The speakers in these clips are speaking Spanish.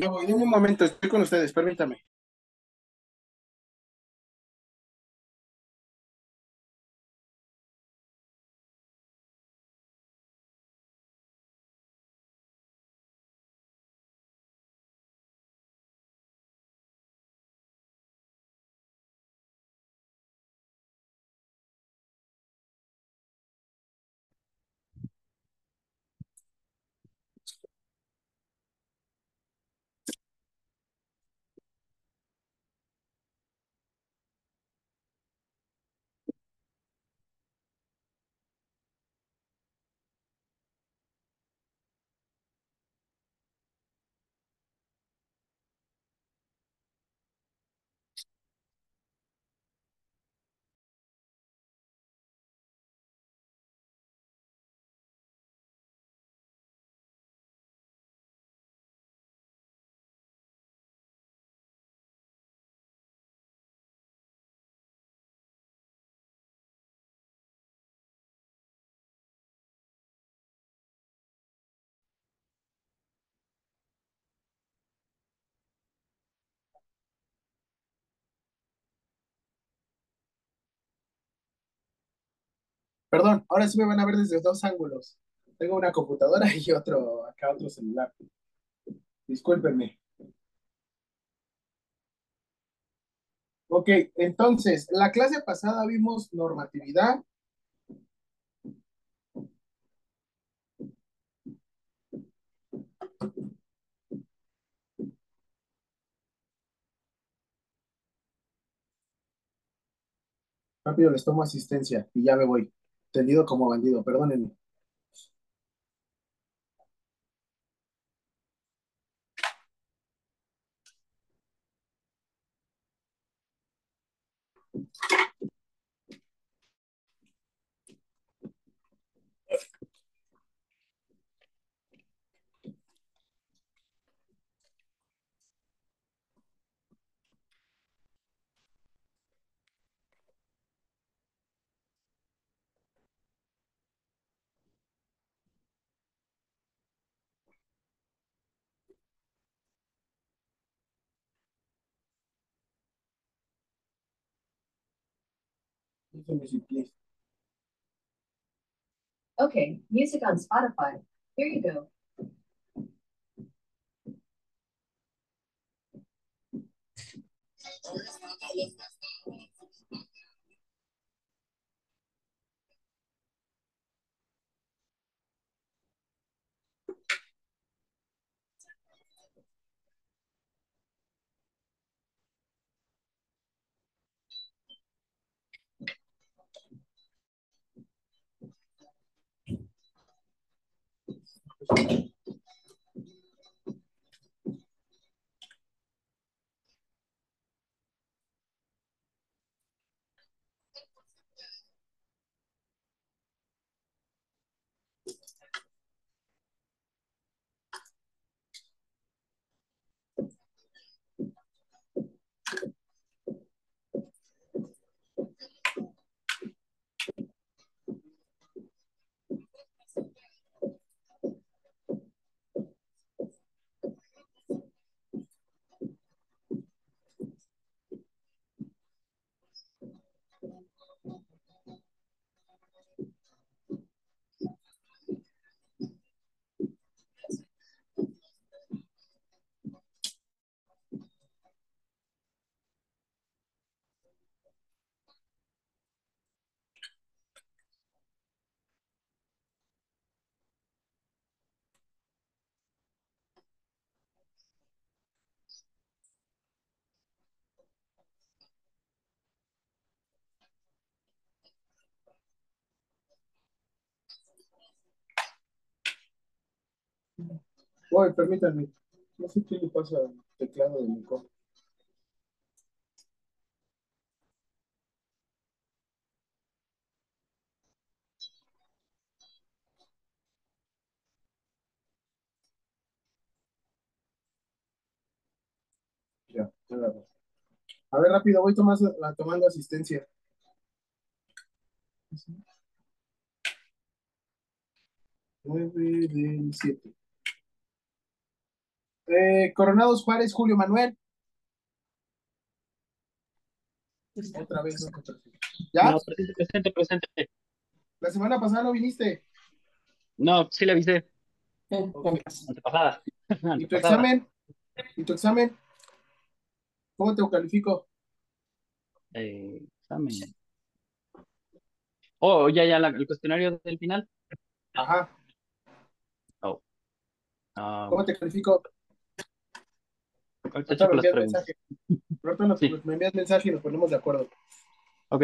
Ya en un momento, estoy con ustedes, permítame. Perdón, ahora sí me van a ver desde dos ángulos. Tengo una computadora y otro, acá otro celular. Discúlpenme. Ok, entonces, la clase pasada vimos normatividad. Rápido les tomo asistencia y ya me voy. Tendido como bandido, perdónenme. Okay, music on Spotify. Here you go. Voy, permítanme. No sé qué le pasa al teclado de mi compu. Ya. A ver, rápido, voy tomando, tomando asistencia. Nueve del siete. Eh, Coronados Juárez, Julio Manuel. Otra vez. ¿Ya? No, presente, presente, presente. La semana pasada no viniste. No, sí le avisé. Ok. Antepasada. ¿Y tu examen? ¿Y tu examen? ¿Cómo te califico? Eh, examen. Oh, ya, ya, la- el cuestionario del final. Ajá. Oh. Ah, ¿Cómo te califico? Ahorita checo me las envías preguntas. mensaje. Ahorita nos- Sí. me envías mensaje y nos ponemos de acuerdo. Ok.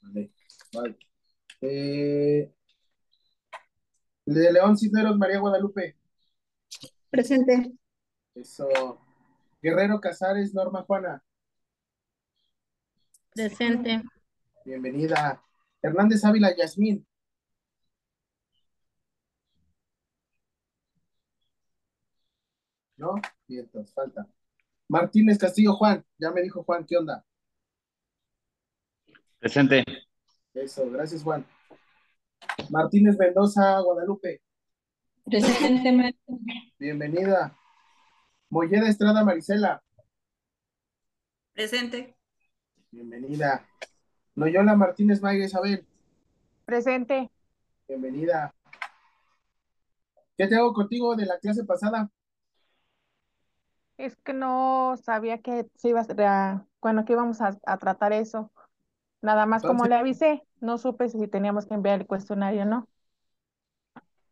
Vale. Vale. Eh, de León Cisneros, María Guadalupe. Presente. Eso. Guerrero Casares, Norma Juana. Presente. Bienvenida. Hernández Ávila, Yasmín. ¿No? Falta. Martínez Castillo, Juan. Ya me dijo Juan, ¿qué onda? Presente. Eso, gracias, Juan. Martínez Mendoza, Guadalupe. Presente, maestro. Bienvenida. Molleda Estrada, Marisela. Presente. Bienvenida. Noyola Martínez Maya Isabel. Presente. Bienvenida. ¿Qué te hago contigo de la clase pasada? Es que no sabía que se iba a, ser, ah, bueno, que íbamos a, a tratar eso. Nada más como le avisé, no supe si teníamos que enviar el cuestionario o no.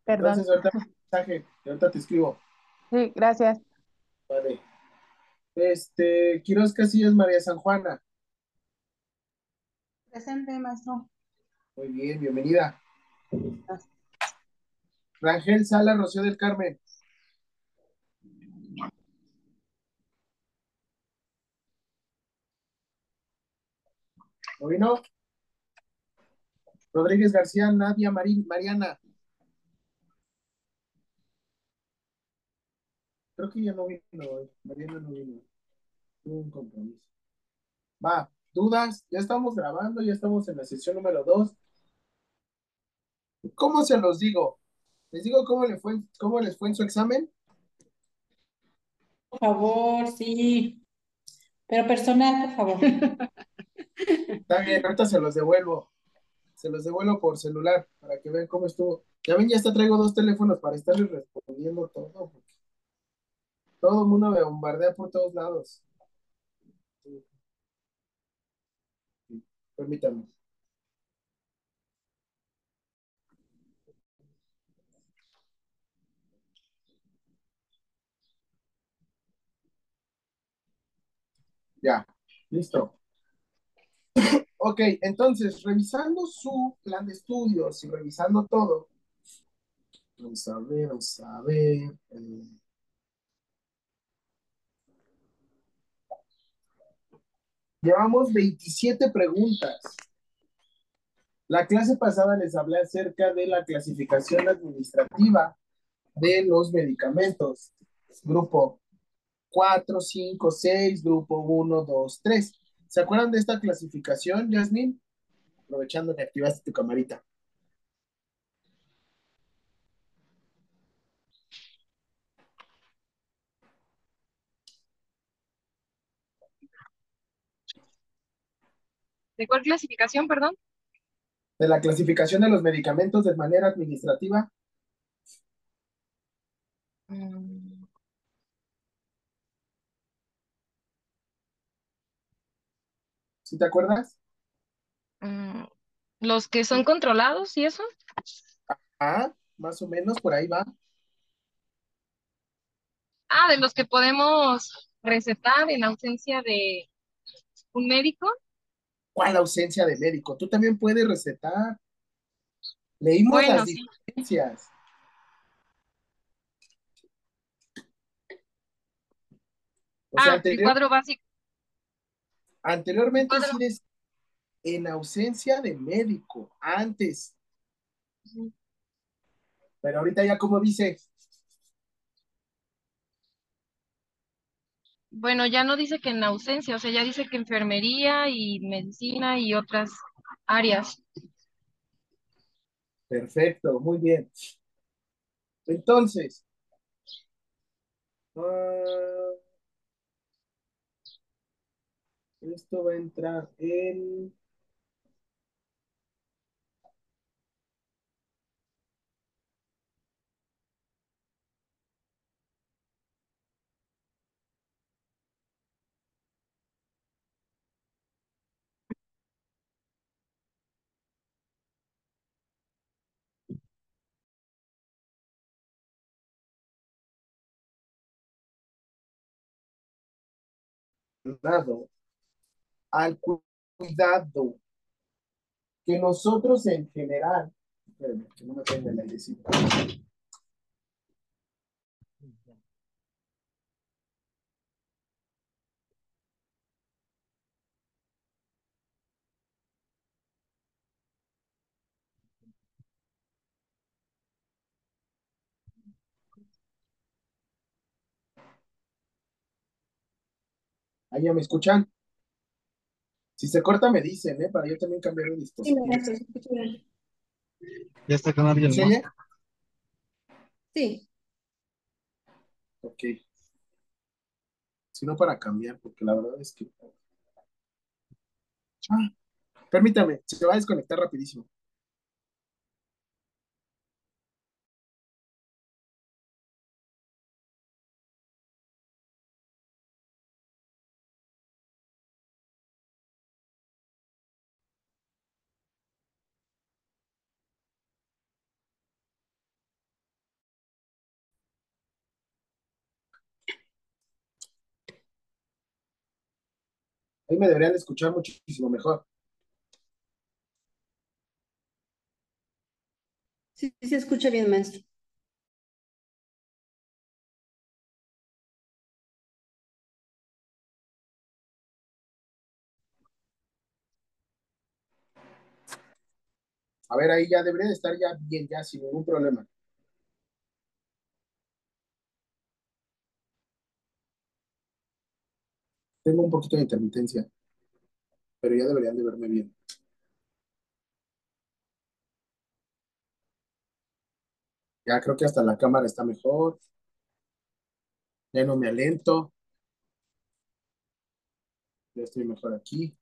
Perdón. Entonces, ahorita mensaje, y ahorita te escribo. Sí, gracias. Vale. Este, Quiroz Casillas, María San Juana. Presente, maestro. Muy bien, bienvenida. Rangel Sala, Rocío del Carmen. ¿No vino? Rodríguez García, Nadia Marín, Mariana. Creo que ya no vino hoy. Mariana no vino. Tuvo un compromiso. Va, ¿dudas? Ya estamos grabando, ya estamos en la sesión número 2. ¿Cómo se los digo? ¿Les digo cómo, le fue, cómo les fue en su examen? Por favor, sí. Pero personal, por favor. Está bien, ahorita se los devuelvo. Se los devuelvo por celular para que vean cómo estuvo. Ya ven, ya hasta traigo dos teléfonos para estarles respondiendo todo. todo el mundo me bombardea por todos lados. Permítanme. Ya, listo. Ok, entonces, revisando su plan de estudios y revisando todo, vamos a ver, vamos a ver. eh, Llevamos 27 preguntas. La clase pasada les hablé acerca de la clasificación administrativa de los medicamentos. Grupo 4, 5, 6, grupo 1, 2, 3. ¿Se acuerdan de esta clasificación, Yasmin? Aprovechando que activaste tu camarita. ¿De cuál clasificación, perdón? De la clasificación de los medicamentos de manera administrativa. Mm, ¿Sí te acuerdas? mm, Los que son controlados y eso. Ah, más o menos por ahí va. Ah, de los que podemos recetar en ausencia de un médico. ¿Cuál ausencia de médico? Tú también puedes recetar. Leímos Bueno, las sí. diferencias. O sea, Ah, el cuadro básico. Anteriormente sí decía en ausencia de médico, antes. Pero ahorita ya como dice, Bueno, ya no dice que en ausencia, o sea, ya dice que enfermería y medicina y otras áreas. perfecto, muy bien. Entonces, Ah, esto va a entrar en... Cuidado, al cu- cuidado que nosotros en general, que no. Ahí ya me escuchan. Si se corta me dicen, ¿eh? Para yo también cambiar de Sí, dispositivo. escucha bien. ¿Ya está con alguien oye? Sí, Ok. Si no para cambiar, porque la verdad es que... Ah, permítame, se va a desconectar rapidísimo. Ahí me deberían escuchar muchísimo mejor. Sí, sí se escucha bien, maestro. A ver, ahí ya debería de estar ya bien, ya sin ningún problema. Tengo un poquito de intermitencia, pero ya deberían de verme bien. Ya creo que hasta la cámara está mejor. Ya no me alento. Ya estoy mejor aquí.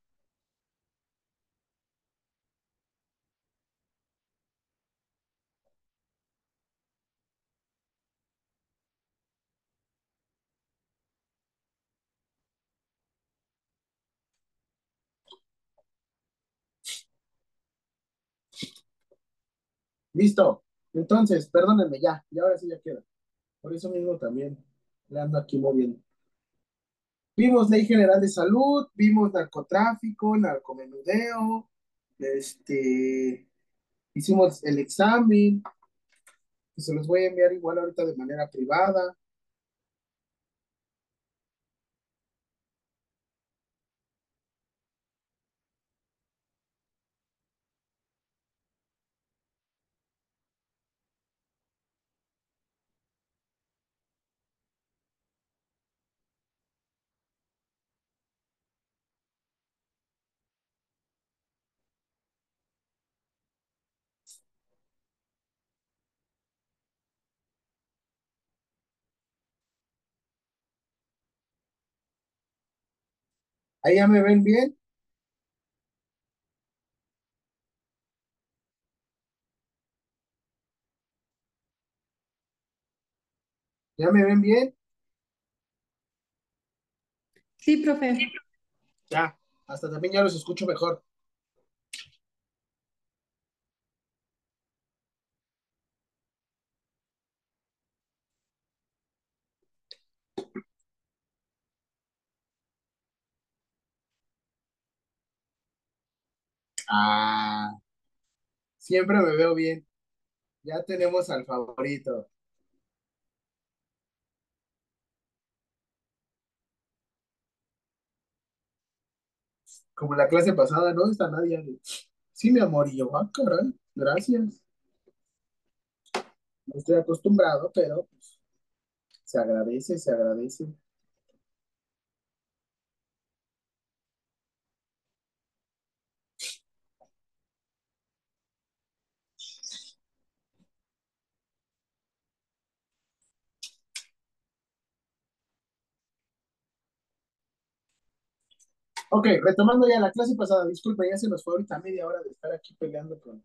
Listo. Entonces, perdónenme ya. Y ahora sí ya queda. Por eso mismo también le ando aquí moviendo. Vimos Ley General de Salud, vimos narcotráfico, narcomenudeo, este, hicimos el examen, y se los voy a enviar igual ahorita de manera privada. Ahí ya me ven bien. ¿Ya me ven bien? Sí, profe. Ya, hasta también ya los escucho mejor. Ah, siempre me veo bien. Ya tenemos al favorito. Como la clase pasada, no está nadie. Sí, mi amor, y yo, ah, caray, gracias. No estoy acostumbrado, pero pues, se agradece, se agradece. Ok, retomando ya la clase pasada, disculpa, ya se nos fue ahorita media hora de estar aquí peleando con...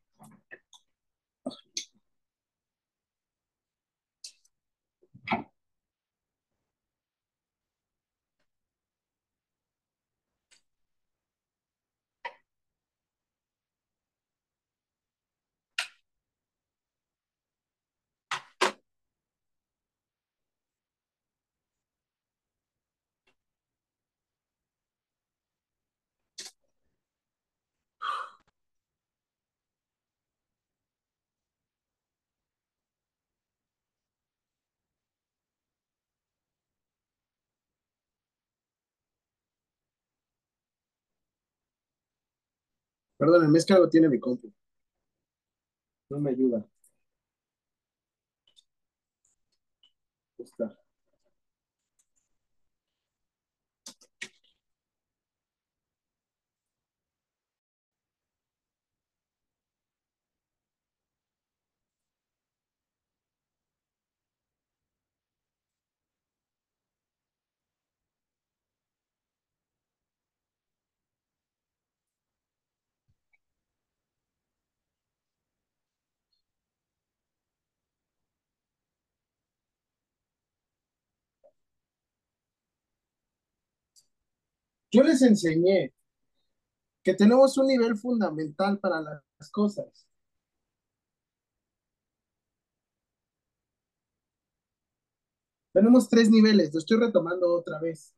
Perdónenme, es que algo tiene mi compu. No me ayuda. Está. Yo les enseñé que tenemos un nivel fundamental para las cosas. Tenemos tres niveles, lo estoy retomando otra vez.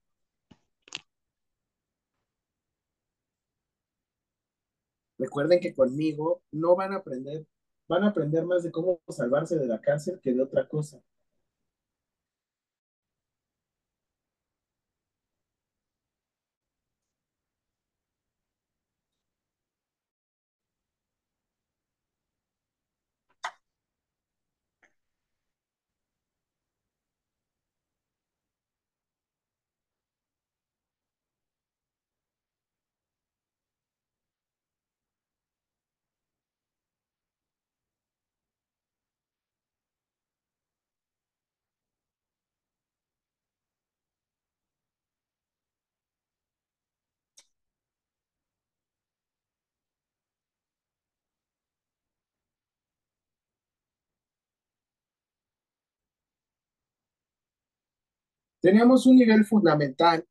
Recuerden que conmigo no van a aprender, van a aprender más de cómo salvarse de la cárcel que de otra cosa. Tenemos un nivel fundamental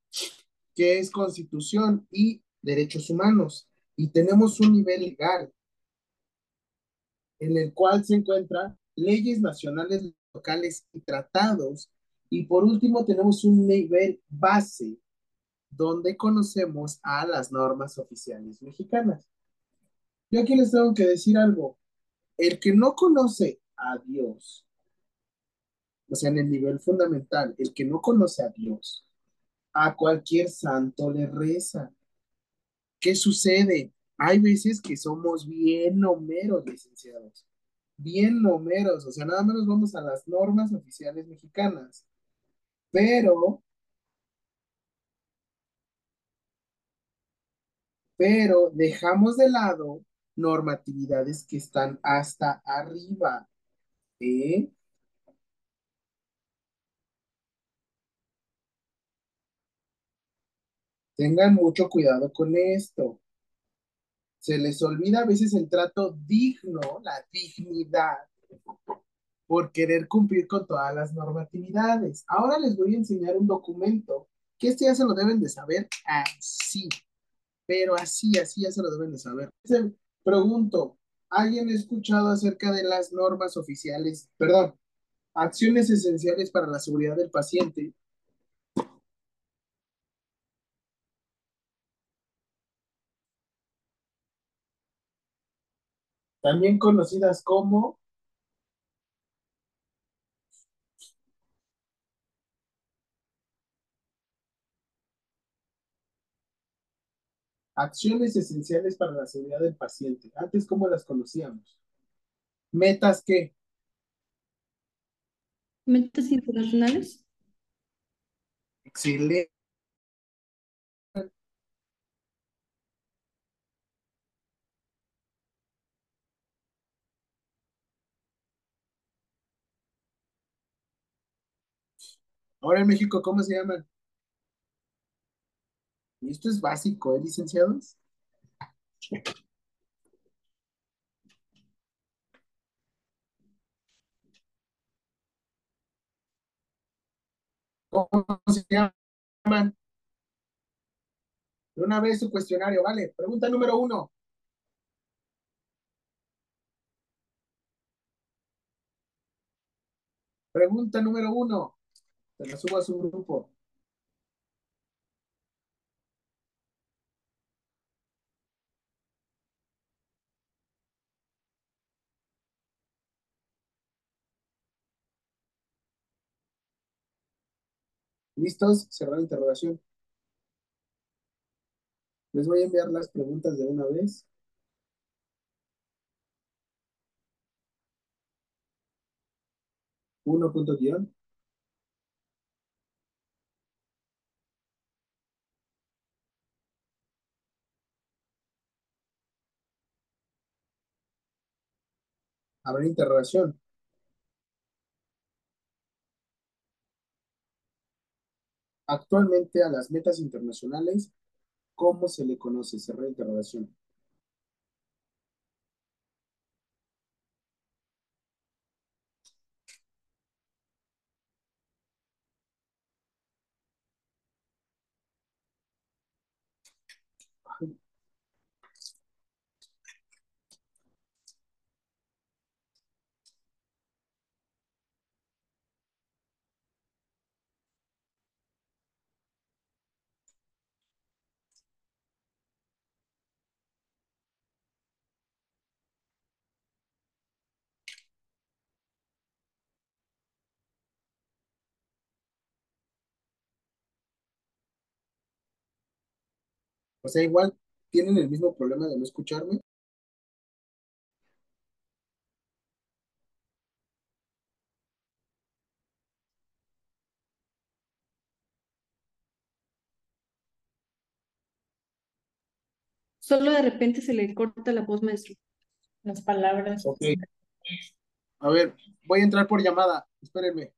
que es constitución y derechos humanos. Y tenemos un nivel legal en el cual se encuentran leyes nacionales, locales y tratados. Y por último tenemos un nivel base donde conocemos a las normas oficiales mexicanas. Yo aquí les tengo que decir algo. El que no conoce a Dios, o sea, en el nivel fundamental, el que no conoce a Dios, a cualquier santo le reza. ¿Qué sucede? Hay veces que somos bien nomeros, licenciados. Bien nomeros, o sea, nada menos vamos a las normas oficiales mexicanas. Pero, pero dejamos de lado normatividades que están hasta arriba. ¿eh? Tengan mucho cuidado con esto. Se les olvida a veces el trato digno, la dignidad. por querer cumplir con todas las normatividades. Ahora les voy a enseñar un documento que este ya se lo deben de saber así, pero así, así ya se lo deben de saber. Pregunto, ¿alguien ha escuchado acerca de las normas oficiales, perdón, acciones esenciales para la seguridad del paciente? También conocidas como acciones esenciales para la seguridad del paciente. Antes, ¿cómo las conocíamos? Metas que Metas internacionales. excelente. Ahora en México, ¿cómo se llaman? Y esto es básico, ¿eh, licenciados? ¿Cómo se llaman? De una vez su cuestionario, vale. Pregunta número uno. Pregunta número uno. Se la subo a su grupo. ¿Listos? Cerrar la interrogación. Les voy a enviar las preguntas de una vez. Uno punto guion. Abrir interrogación. Actualmente a las metas internacionales, ¿cómo se le conoce? Cerrar interrogación. O sea, igual tienen el mismo problema de no escucharme. Solo de repente se le corta la voz, maestro. Las palabras. Ok. A ver, voy a entrar por llamada. Espérenme.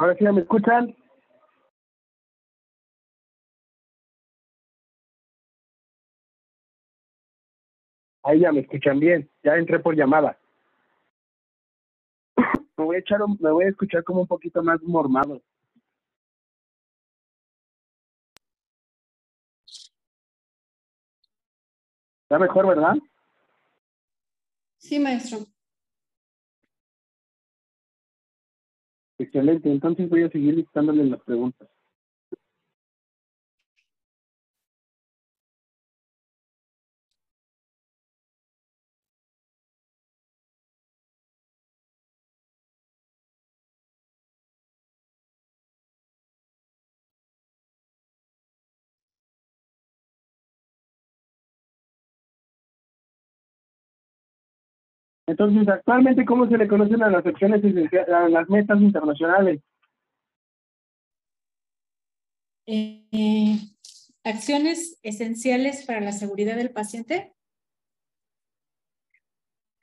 Ahora sí, ¿ya ¿me escuchan? Ahí ya me escuchan bien. Ya entré por llamada. Me voy a echar, un- me voy a escuchar como un poquito más mormado. Está mejor, ¿verdad? Sí, maestro. Excelente. Entonces voy a seguir listándole las preguntas. Entonces, actualmente, ¿cómo se le conocen a las acciones esenciales, a las metas internacionales? Eh, acciones esenciales para la seguridad del paciente.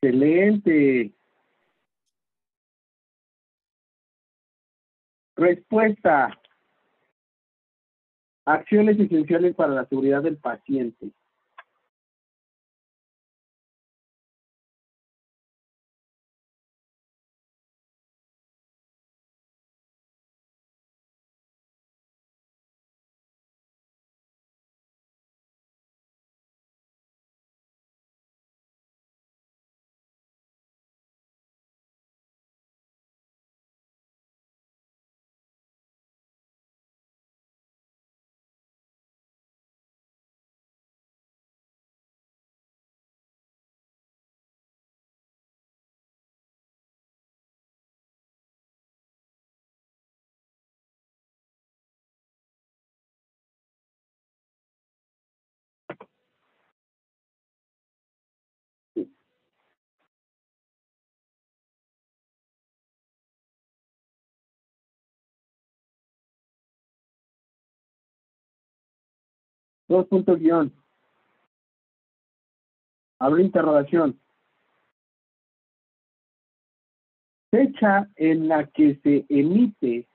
Excelente. Respuesta. Acciones esenciales para la seguridad del paciente. Dos puntos guion. Abro interrogación. Fecha en la que se emite,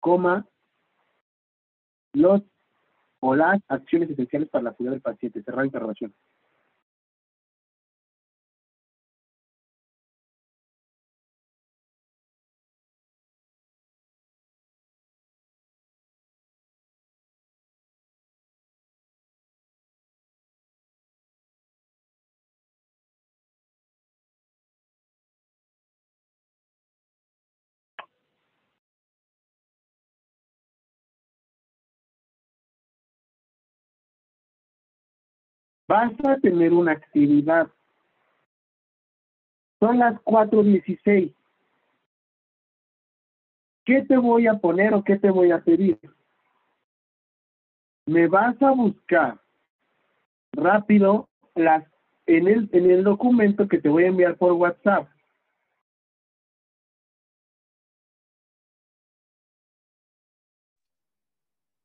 coma, los o las acciones esenciales para la seguridad del paciente. Cerrar interrogación. Vas a tener una actividad. Son las 4.16. ¿Qué te voy a poner o qué te voy a pedir? Me vas a buscar rápido las en el, en el documento que te voy a enviar por WhatsApp.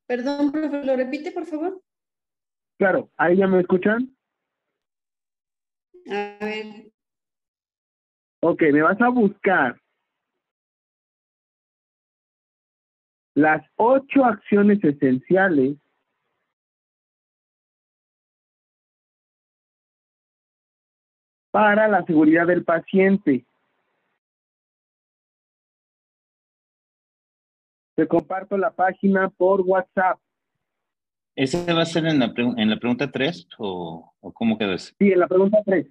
Perdón, profe, ¿lo repite, por favor? Claro, ¿ahí ya me escuchan? A ver, Ok, me vas a buscar las ocho acciones esenciales para la seguridad del paciente. Te comparto la página por WhatsApp. ¿Ese va a ser en la, en la pregunta 3 o, o cómo quedó eso? Sí, en la pregunta 3.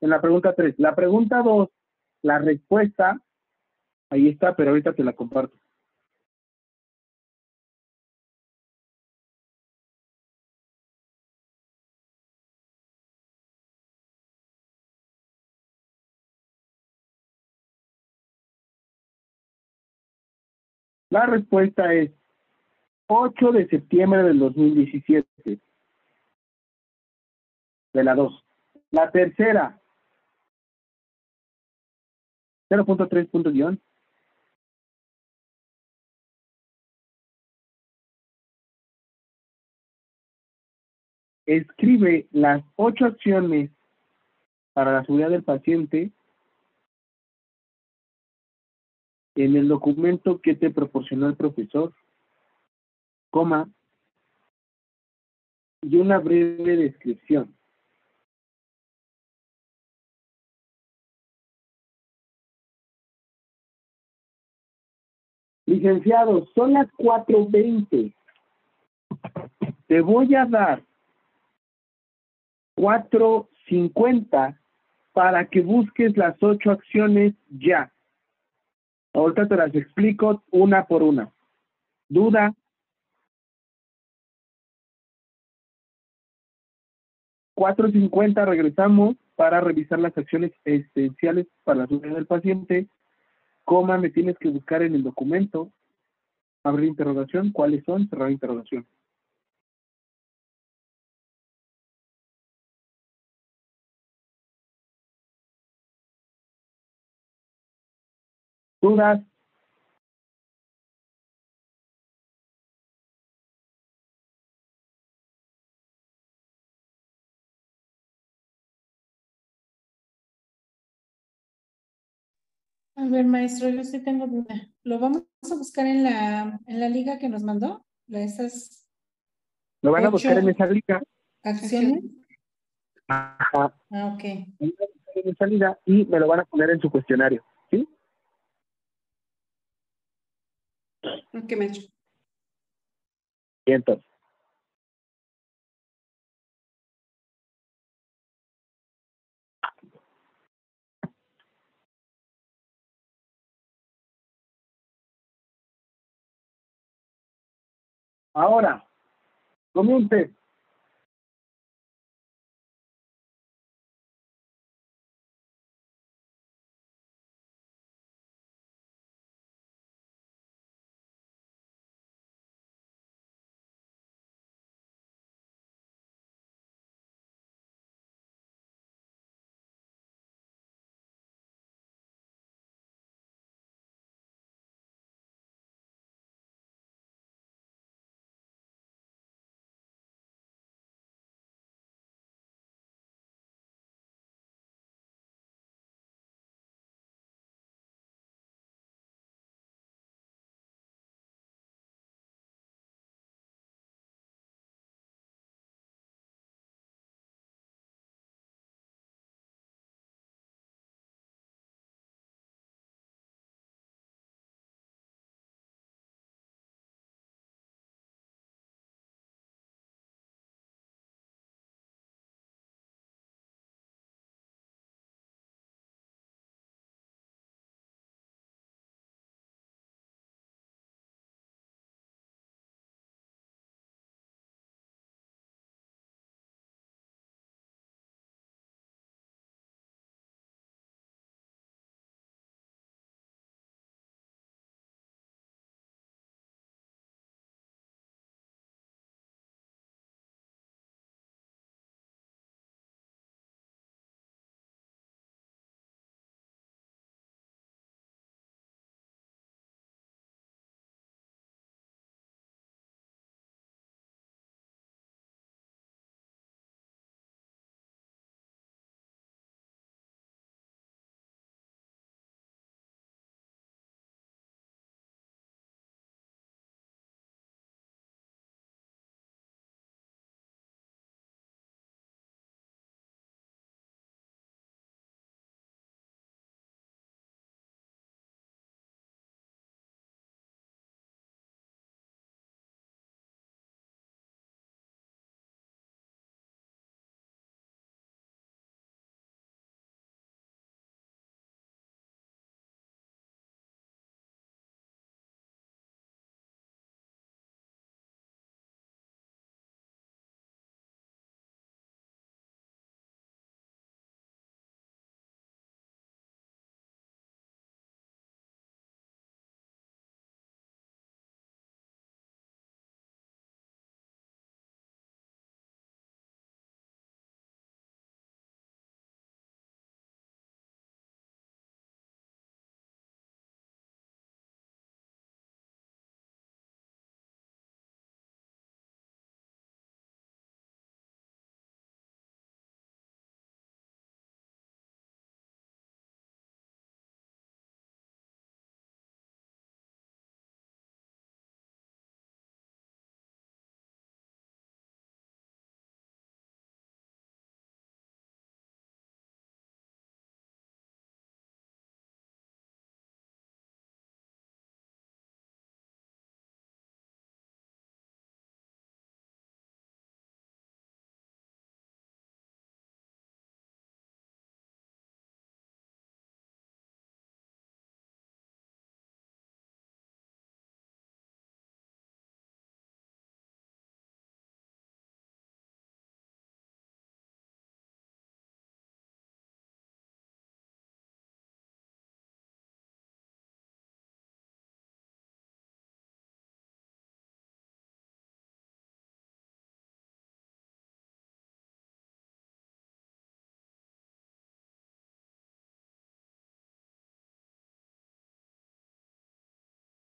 En la pregunta 3. La pregunta 2, la respuesta, ahí está, pero ahorita te la comparto. La respuesta es 8 de septiembre del 2017. De la 2. La tercera. 0.3 punto guion. Escribe las ocho acciones para la seguridad del paciente en el documento que te proporcionó el profesor, coma, y una breve descripción. Licenciado, son las 4.20. Te voy a dar 4.50 para que busques las ocho acciones ya. Ahorita te las explico una por una. ¿Duda? 4.50 regresamos para revisar las acciones esenciales para la seguridad del paciente. Coma, me tienes que buscar en el documento. Abrir interrogación. ¿Cuáles son? Cerrar interrogación. ¿Dudas? A ver, maestro, yo sí tengo duda. ¿Lo vamos a buscar en la, en la liga que nos mandó? La- Esas Lo van a buscar en esa liga. acciones. Ajá. Ah, ok. Lo van a buscar en esa liga y me lo van a poner en su cuestionario. ¿Sí? Ok, maestro. Y entonces. Ahora, comience.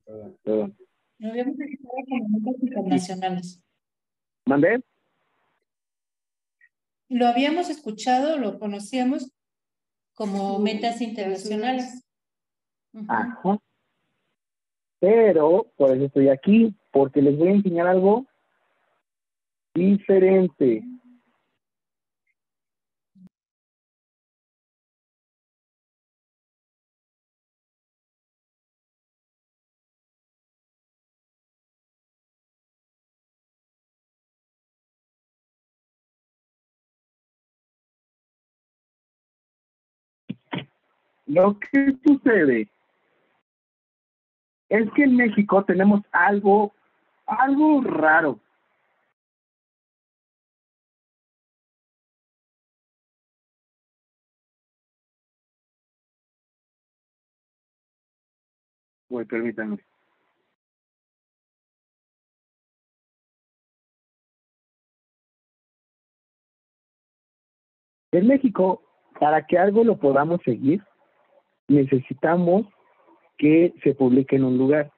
Lo habíamos registrado como metas internacionales. ¿Mandé? Lo habíamos escuchado, lo conocíamos como metas internacionales. Ajá. Pero, por eso estoy aquí, porque les voy a enseñar algo diferente. Lo que sucede es que en México tenemos algo, algo raro. Voy, permítanme. En México, para que algo lo podamos seguir, necesitamos que se publique en un lugar.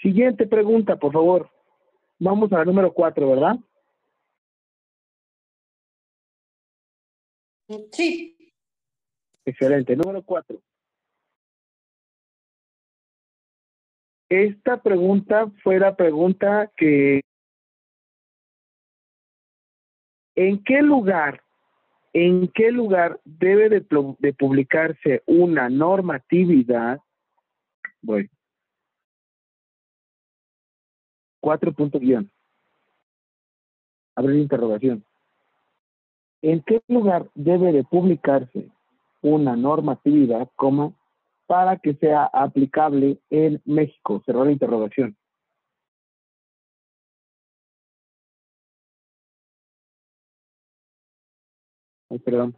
Siguiente pregunta, por favor. Vamos a la número cuatro, ¿verdad? Sí, Excelente. Número cuatro. Esta pregunta fue la pregunta que... ¿En qué lugar, en qué lugar debe de, publicarse una normatividad? Voy. Cuatro punto guion. Abrir interrogación. ¿En qué lugar debe de publicarse una normatividad, coma, para que sea aplicable en México? Cerrar la interrogación. Perdón.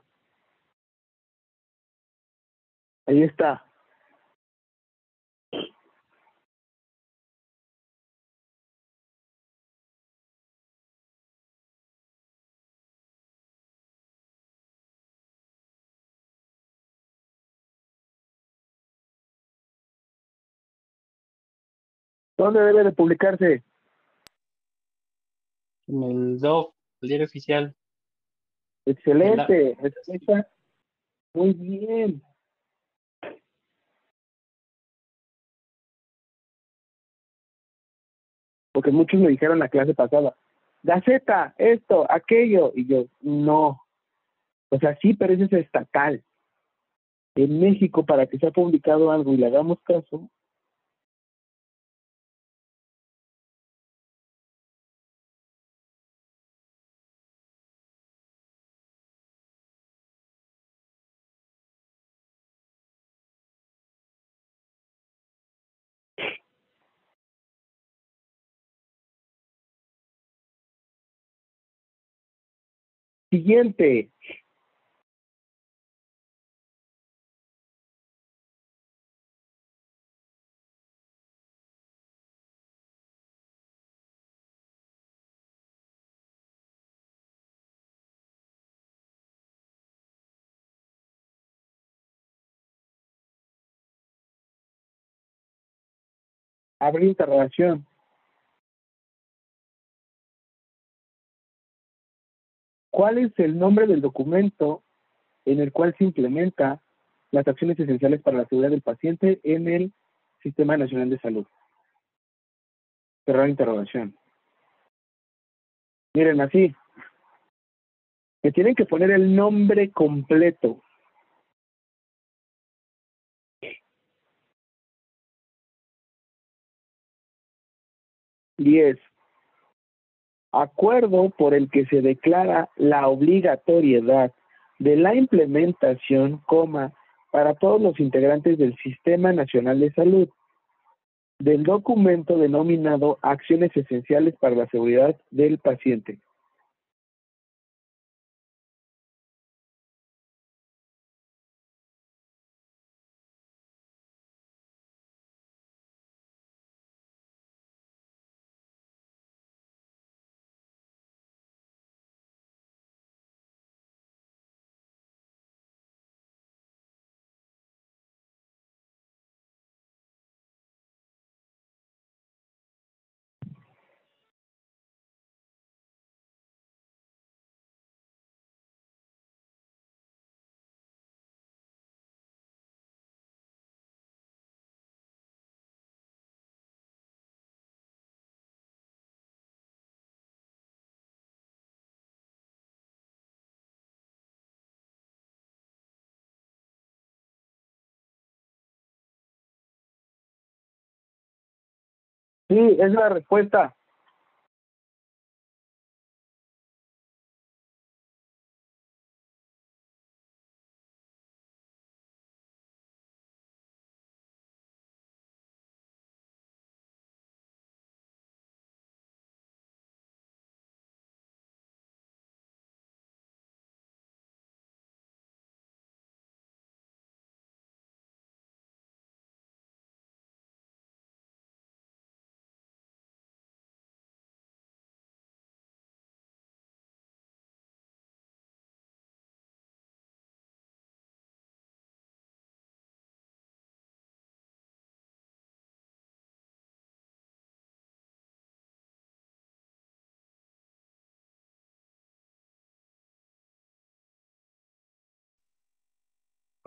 Ahí está. ¿Dónde debe de publicarse? En el DOF, el diario oficial. Excelente. Muy bien. Porque muchos me dijeron la clase pasada, Gaceta, esto, aquello. Y yo, no. O sea, sí, pero ese es estatal. En México, para que sea publicado algo y le hagamos caso, Siguiente. Abrir interrogación. ¿Cuál es el nombre del documento en el cual se implementa las acciones esenciales para la seguridad del paciente en el Sistema Nacional de Salud? Cerrar interrogación. Miren, así. Me tienen que poner el nombre completo. Diez. Acuerdo por el que se declara la obligatoriedad de la implementación, coma, para todos los integrantes del Sistema Nacional de Salud, del documento denominado Acciones Esenciales para la Seguridad del Paciente. Sí, es la respuesta.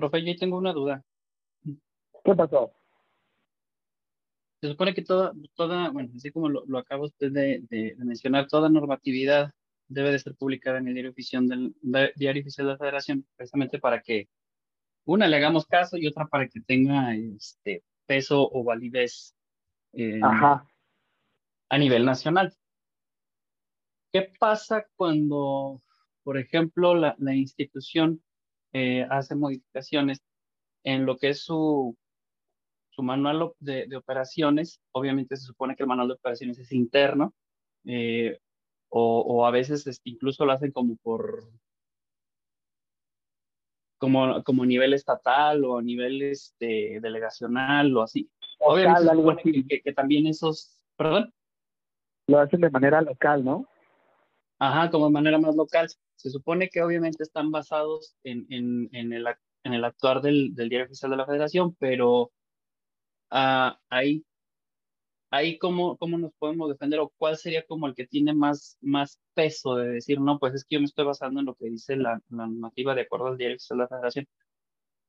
Profe, yo tengo una duda. ¿Qué pasó? Se supone que toda, toda, bueno, así como lo, lo acaba usted de, de- de mencionar, toda normatividad debe de ser publicada en el diario oficial del, de- diario oficial de la Federación, precisamente para que una le hagamos caso y otra para que tenga este peso o validez eh, Ajá. a nivel nacional. ¿Qué pasa cuando, por ejemplo, la, la institución eh, hace modificaciones en lo que es su, su manual de, de operaciones? Obviamente se supone que el manual de operaciones es interno, eh, o, o a veces este, incluso lo hacen como por como, como nivel estatal o nivel este, delegacional o así. Obviamente se algo supone así. que, que- que también esos, perdón. Lo hacen de manera local, ¿no? Ajá, como de manera más local. Se supone que obviamente están basados en, en, en el, en el actuar del, del diario oficial de la Federación, pero ah, ahí, ahí cómo, cómo nos podemos defender o cuál sería como el que tiene más, más peso de decir, no, pues es que yo me estoy basando en lo que dice la, la normativa de acuerdo al diario oficial de la Federación.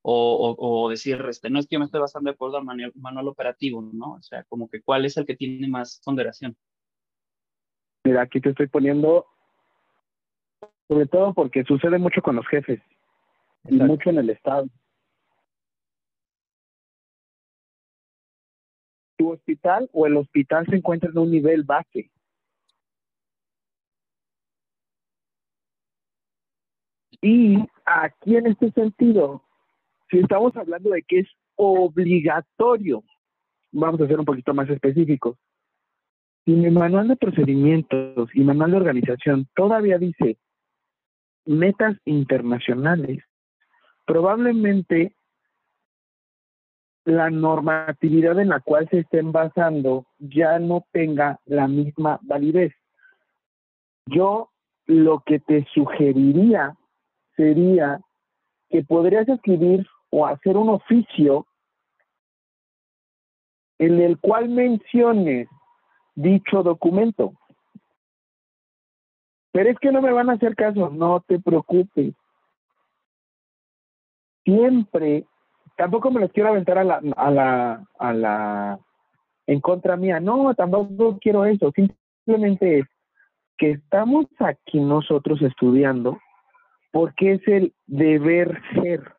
O, o, o decir, este, no es que yo me estoy basando de acuerdo al manual, manual operativo, ¿no? O sea, como que cuál es el que tiene más ponderación. Mira, aquí te estoy poniendo, sobre todo porque sucede mucho con los jefes y Exacto. mucho en el Estado. Tu hospital o el hospital se encuentra en un nivel base. Y aquí en este sentido, si estamos hablando de que es obligatorio, vamos a ser un poquito más específicos. Si mi manual de procedimientos y manual de organización todavía dice metas internacionales, probablemente la normatividad en la cual se estén basando ya no tenga la misma validez. Yo lo que te sugeriría sería que podrías escribir o hacer un oficio en el cual menciones dicho documento. Pero es que no me van a hacer caso, no te preocupes. Siempre, tampoco me los quiero aventar a la, a la, a la, en contra mía. No, tampoco quiero eso. Simplemente es que estamos aquí nosotros estudiando porque es el deber ser.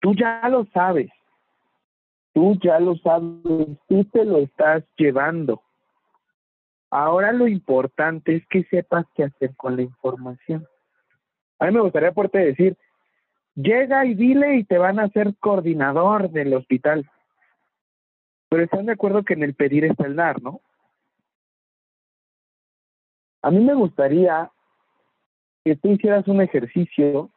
Tú ya lo sabes. Tú ya lo sabes. Tú te lo estás llevando. Ahora lo importante es que sepas qué hacer con la información. A mí me gustaría poderte decir, llega y dile y te van a hacer coordinador del hospital. Pero están de acuerdo que en el pedir está el dar, ¿no? A mí me gustaría que tú hicieras un ejercicio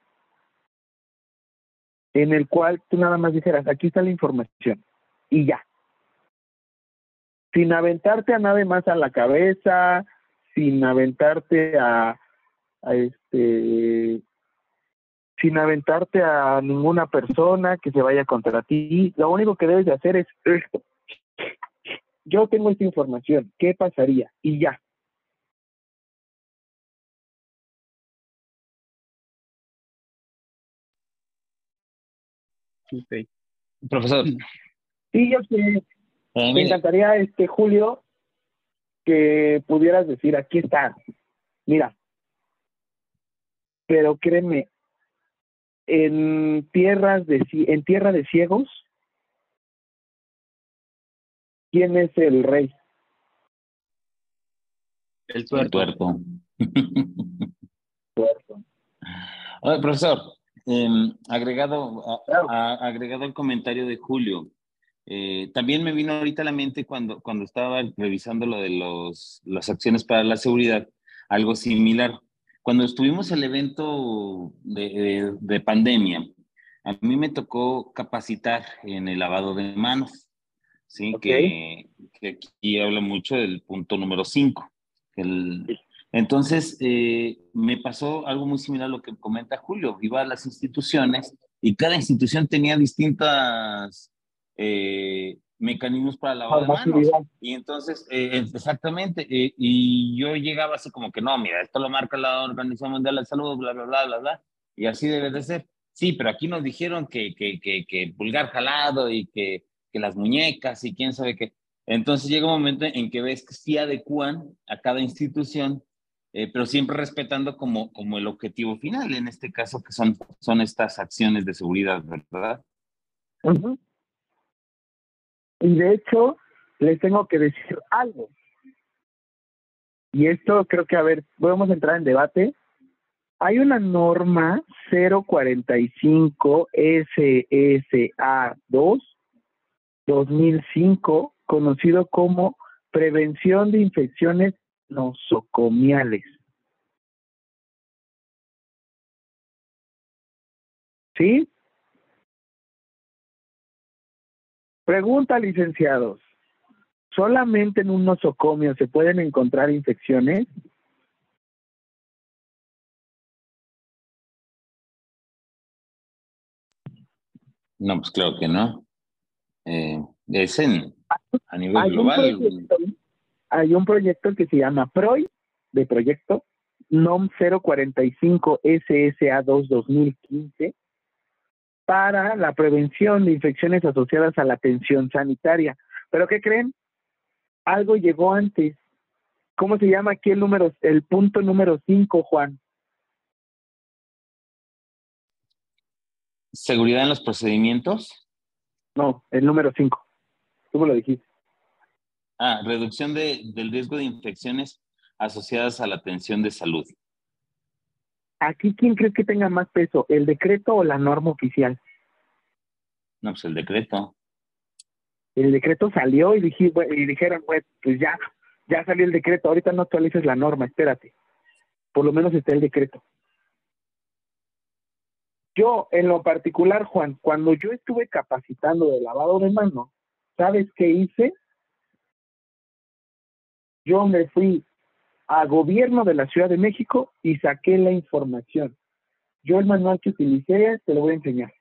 en el cual tú nada más dijeras, aquí está la información y ya. Sin aventarte a nada más a la cabeza, sin aventarte a, a este sin aventarte a ninguna persona que se vaya contra ti. Lo único que debes de hacer es esto. Yo tengo esta información, ¿qué pasaría? Y ya. Profesor, Sí, yo sé. Eh, Me encantaría, este Julio, que pudieras decir, aquí está, mira. Pero créeme, en tierras de cie- en tierra de ciegos, ¿quién es el rey? El tuerto. tuerto. Oye, profesor, em, agregado, a- a- agregado el comentario de Julio, eh, también me vino ahorita a la mente cuando, cuando estaba revisando lo de los, las acciones para la seguridad, algo similar. Cuando estuvimos el evento de, de- de pandemia, a mí me tocó capacitar en el lavado de manos, ¿sí? Que, que aquí habla mucho del punto número 5. entonces, eh, me pasó algo muy similar a lo que comenta Julio. Iba a las instituciones y cada institución tenía distintas eh, mecanismos para lavado de manos. Y entonces, eh, exactamente, eh, y yo llegaba así como que no, mira, esto lo marca la Organización Mundial de la Salud, bla, bla, bla, bla, bla, y así debe de ser. Sí, pero aquí nos dijeron que, que, que, que pulgar jalado y que, que las muñecas y quién sabe qué. Entonces llega un momento en que ves que sí adecuan a cada institución, eh, pero siempre respetando como, como el objetivo final, en este caso que son, son estas acciones de seguridad, ¿verdad? Ujú. Y de hecho, les tengo que decir algo. Y esto creo que, a ver, podemos entrar en debate. Hay una norma 045 SSA 2 2005, conocido como Prevención de Infecciones Nosocomiales. ¿Sí? Pregunta, licenciados. ¿Solamente en un nosocomio se pueden encontrar infecciones? No, pues claro que no. Eh, es en, a nivel Hay un, global. proyecto, hay un proyecto que se llama PROI, de proyecto, NOM 045 SSA 2 2015, para la prevención de infecciones asociadas a la atención sanitaria. ¿Pero qué creen? Algo llegó antes. ¿Cómo se llama aquí el número, el punto número 5, Juan? Seguridad en los procedimientos. No, el número 5. Tú me lo dijiste. Ah, reducción de, del riesgo de infecciones asociadas a la atención de salud. Aquí, ¿quién crees que tenga más peso, el decreto o la norma oficial? No, pues el decreto. El decreto salió y, dije, y dijeron, pues, pues ya, ya salió el decreto, ahorita no actualices la norma, espérate. Por lo menos está el decreto. Yo, en lo particular, Juan, cuando yo estuve capacitando de lavado de manos, ¿sabes qué hice? Yo me fui a gobierno de la Ciudad de México y saqué la información. Yo el manual que utilicé te lo voy a enseñar.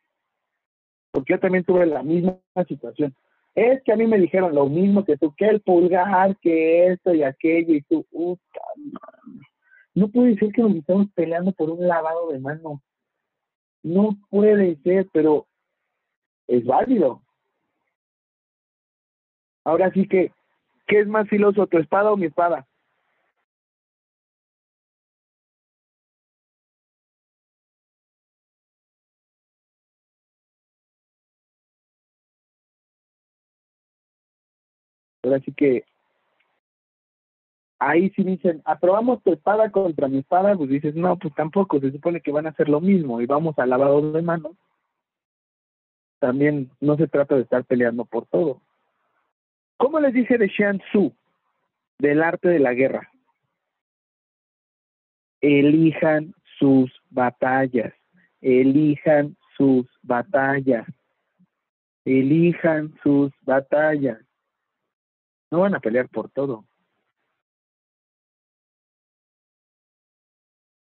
Porque yo también tuve la misma situación. Es que a mí me dijeron lo mismo que tú, que el pulgar, que esto y aquello, y tú, madre. No puede ser que nos estemos peleando por un lavado de manos. No puede ser, pero es válido. Ahora sí que, ¿qué es más filoso, tu espada o mi espada? Ahora sí que ahí sí dicen, aprobamos tu espada contra mi espada, pues dices, no, pues tampoco, se supone que van a hacer lo mismo y vamos al lavado de manos. También no se trata de estar peleando por todo. ¿Cómo les dije de Xian Tzu, del arte de la guerra? Elijan sus batallas, elijan sus batallas, elijan sus batallas. No van a pelear por todo.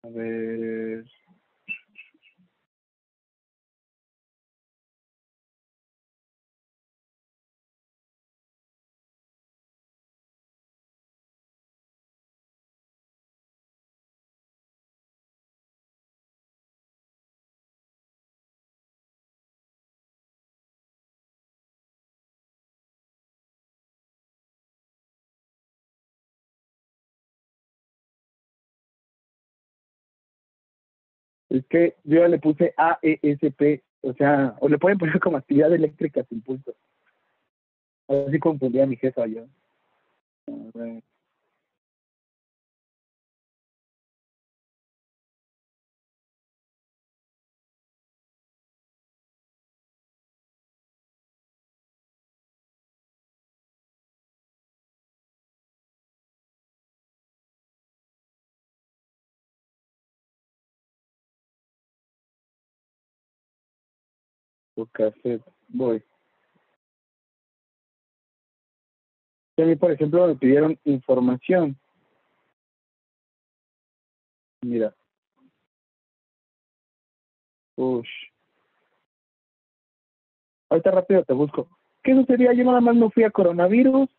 A ver. Es que yo le puse AESP, o sea, o le pueden poner como actividad eléctrica sin pulso. Así confundía a mi jefa yo. A ver. Voy. Y a mí, por ejemplo, me pidieron información. Mira. Ush. Ahorita rápido te busco. ¿Qué sucedía? Yo nada más no fui a coronavirus.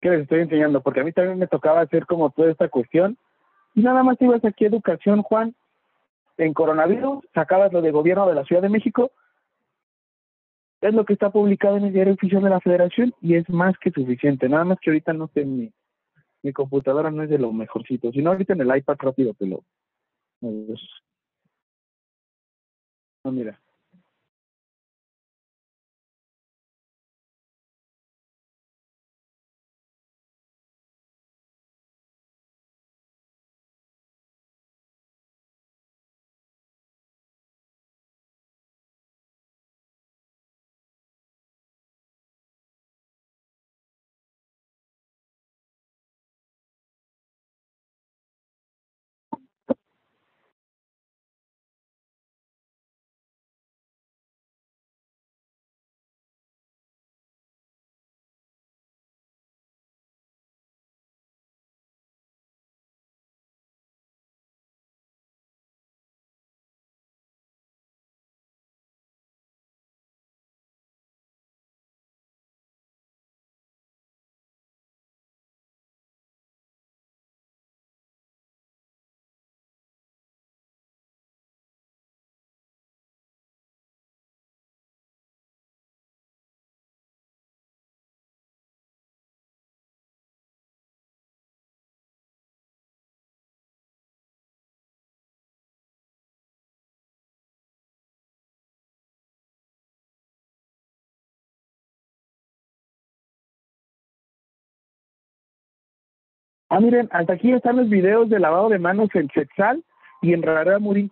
Que les estoy enseñando, porque a mí también me tocaba hacer como toda esta cuestión. Y nada más ibas aquí a educación, Juan, en coronavirus, sacabas lo de gobierno de la Ciudad de México, es lo que está publicado en el diario oficial de la Federación y es más que suficiente. Nada más que ahorita no sé, mi, mi computadora no es de lo mejorcito, sino ahorita en el iPad rápido te lo. No, mira. Ah, miren, hasta aquí están los videos de lavado de manos en Quetzal y en Rara Muri.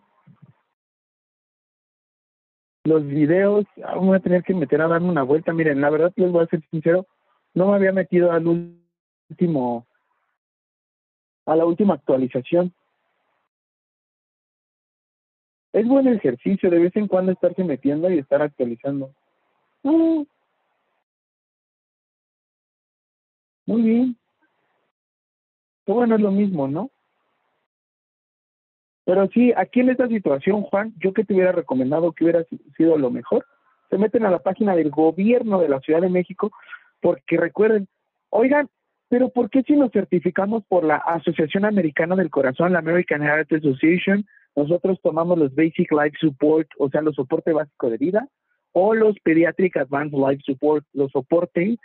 Los videos, ah, voy a tener que meter a darme una vuelta. Miren, la verdad les voy a ser sincero, no me había metido al último, a la última actualización. Es buen ejercicio de vez en cuando estarse metiendo y estar actualizando. Ah. Muy bien bueno, es lo mismo, ¿no? Pero sí, aquí en esta situación, Juan, yo que te hubiera recomendado que hubiera sido lo mejor, se meten a la página del gobierno de la Ciudad de México, porque recuerden, oigan, pero ¿por qué si nos certificamos por la Asociación Americana del Corazón, la American Heart Association, nosotros tomamos los Basic Life Support, o sea, los soporte básico de vida, o los Pediatric Advanced Life Support, los soporte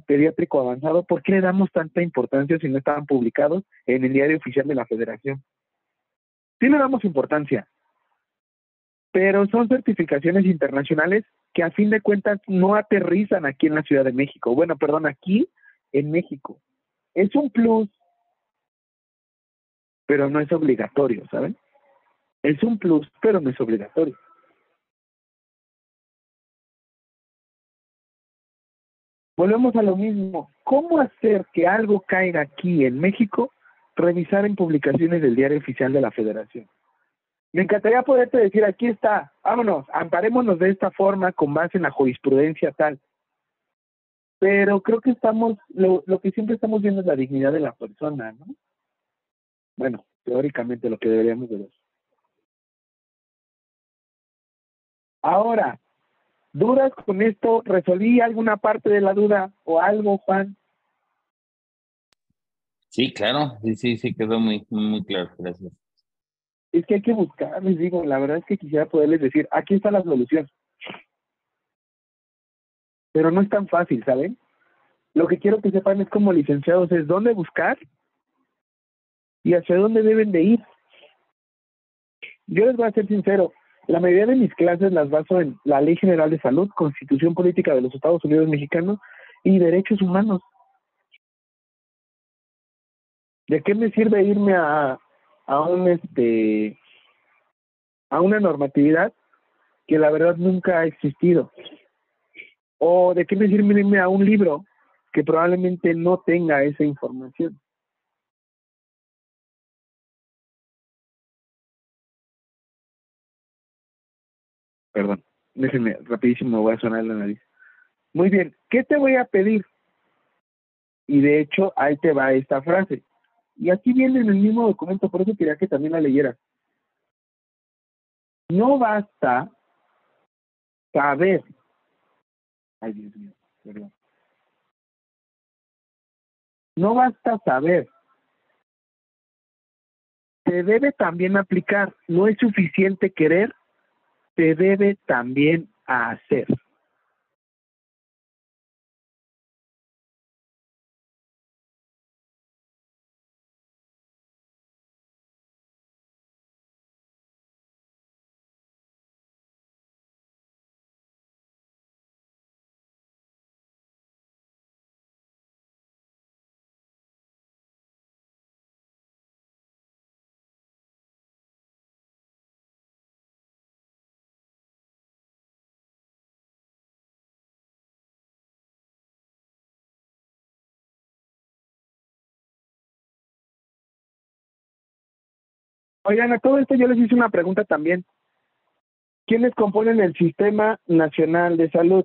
pediátrico avanzado, ¿por qué le damos tanta importancia si no estaban publicados en el diario oficial de la federación? Sí le damos importancia, pero son certificaciones internacionales que a fin de cuentas no aterrizan aquí en la Ciudad de México. Bueno, perdón, aquí en México. Es un plus, pero no es obligatorio, ¿saben? Es un plus, pero no es obligatorio. Volvemos a lo mismo. ¿Cómo hacer que algo caiga aquí en México? Revisar en publicaciones del diario oficial de la Federación. Me encantaría poderte decir, aquí está, vámonos, amparémonos de esta forma con base en la jurisprudencia tal. Pero creo que estamos, lo, lo que siempre estamos viendo es la dignidad de la persona, ¿no? Bueno, teóricamente lo que deberíamos de ver. Ahora, ¿Dudas con esto? ¿Resolví alguna parte de la duda o algo, Juan? Sí, claro, sí, sí, sí, quedó muy, muy, claro, gracias. es que hay que buscar, les digo, la verdad es que quisiera poderles decir, aquí está la solución. Pero no es tan fácil, ¿saben? Lo que quiero que sepan es como licenciados es dónde buscar y hacia dónde deben de ir. Yo les voy a ser sincero, la mayoría de mis clases las baso en la Ley General de Salud, Constitución Política de los Estados Unidos Mexicanos y Derechos Humanos. ¿De qué me sirve irme a, a un este a una normatividad que la verdad nunca ha existido? ¿O de qué me sirve irme a un libro que probablemente no tenga esa información? Perdón, déjenme rapidísimo, voy a sonar la nariz. Muy bien, ¿qué te voy a pedir? Y de hecho, ahí te va esta frase. Y aquí viene en el mismo documento, por eso quería que también la leyera. No basta saber. Ay, Dios mío, perdón. No basta saber. Se debe también aplicar. No es suficiente querer, se debe también hacer. Oigan, a todo esto yo les hice una pregunta también. ¿Quiénes componen el Sistema Nacional de Salud?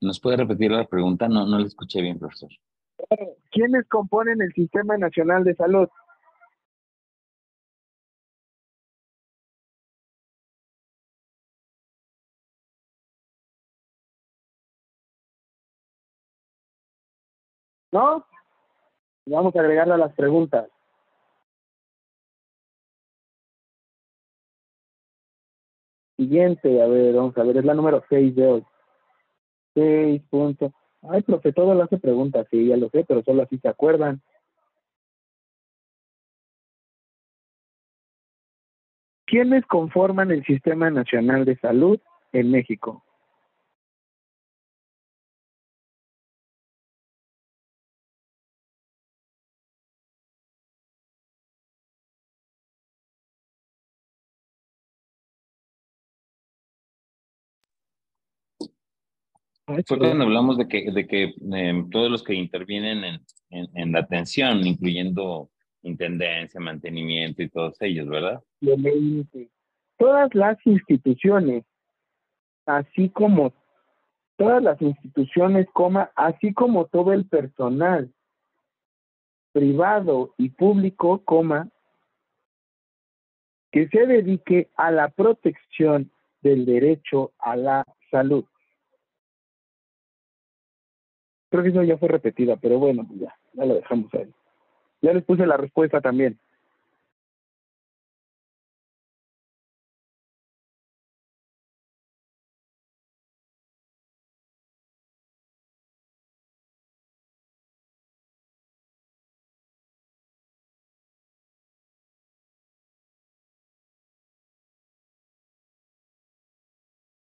¿Nos puede repetir la pregunta? No, no la escuché bien, profesor. ¿Quiénes componen el Sistema Nacional de Salud? ¿No? Vamos a agregarle a las preguntas. Siguiente, a ver, vamos a ver, es la número 6 de hoy. 6 puntos. Ay, profe, todo lo hace preguntas, sí, ya lo sé, pero solo así se acuerdan. ¿Quiénes conforman el Sistema Nacional de Salud en México? Fue cuando hablamos de que, de que eh, todos los que intervienen en, en, en, la atención, incluyendo intendencia, mantenimiento y todos ellos, ¿verdad? Todas las instituciones, así como todas las instituciones, coma, así como todo el personal privado y público, coma, que se dedique a la protección del derecho a la salud. Creo que eso ya fue repetida, pero bueno, pues ya, ya lo dejamos ahí. Ya les puse la respuesta también.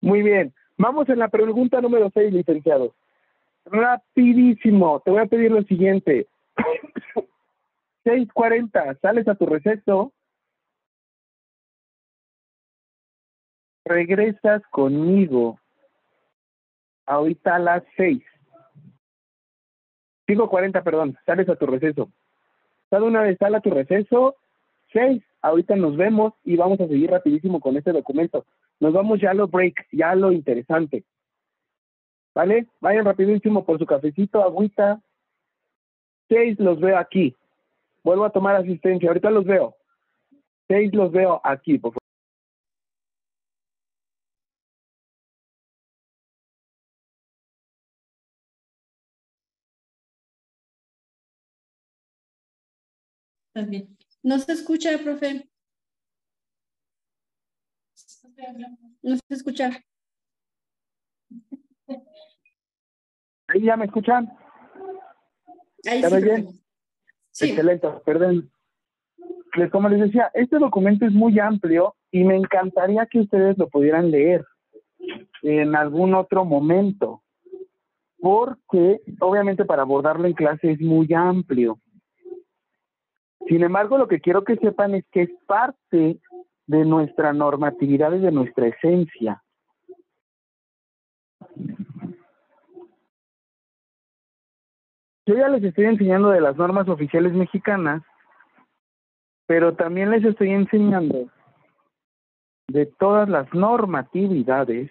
Muy bien, vamos en la pregunta número 6, licenciado. Rapidísimo, te voy a pedir lo siguiente. 6.40, sales a tu receso, regresas conmigo ahorita a las 6. 5.40, perdón, sales a tu receso. Cada una vez sale a tu receso, 6. Ahorita nos vemos y vamos a seguir rapidísimo con este documento. Nos vamos ya a lo break, ya a lo interesante. ¿Vale? Vayan rapidísimo por su cafecito, agüita. Seis los veo aquí. Vuelvo a tomar asistencia. Ahorita los veo. Seis los veo aquí, por favor. También. No se escucha, profe. No se escucha. ¿Ahí ya me escuchan? Ahí ¿Ya sí. Excelente, perdón. Como les decía, este documento es muy amplio y me encantaría que ustedes lo pudieran leer en algún otro momento, porque obviamente para abordarlo en clase es muy amplio. Sin embargo, lo que quiero que sepan es que es parte de nuestra normatividad y de nuestra esencia. Yo ya les estoy enseñando de las normas oficiales mexicanas, pero también les estoy enseñando de todas las normatividades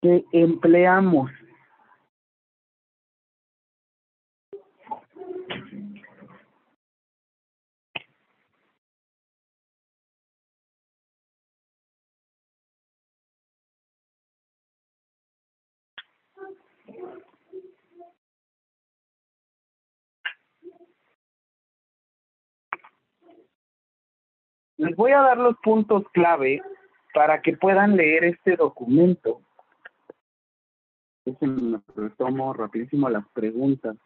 que empleamos. Les voy a dar los puntos clave para que puedan leer este documento. Déjenme retomo rapidísimo las preguntas.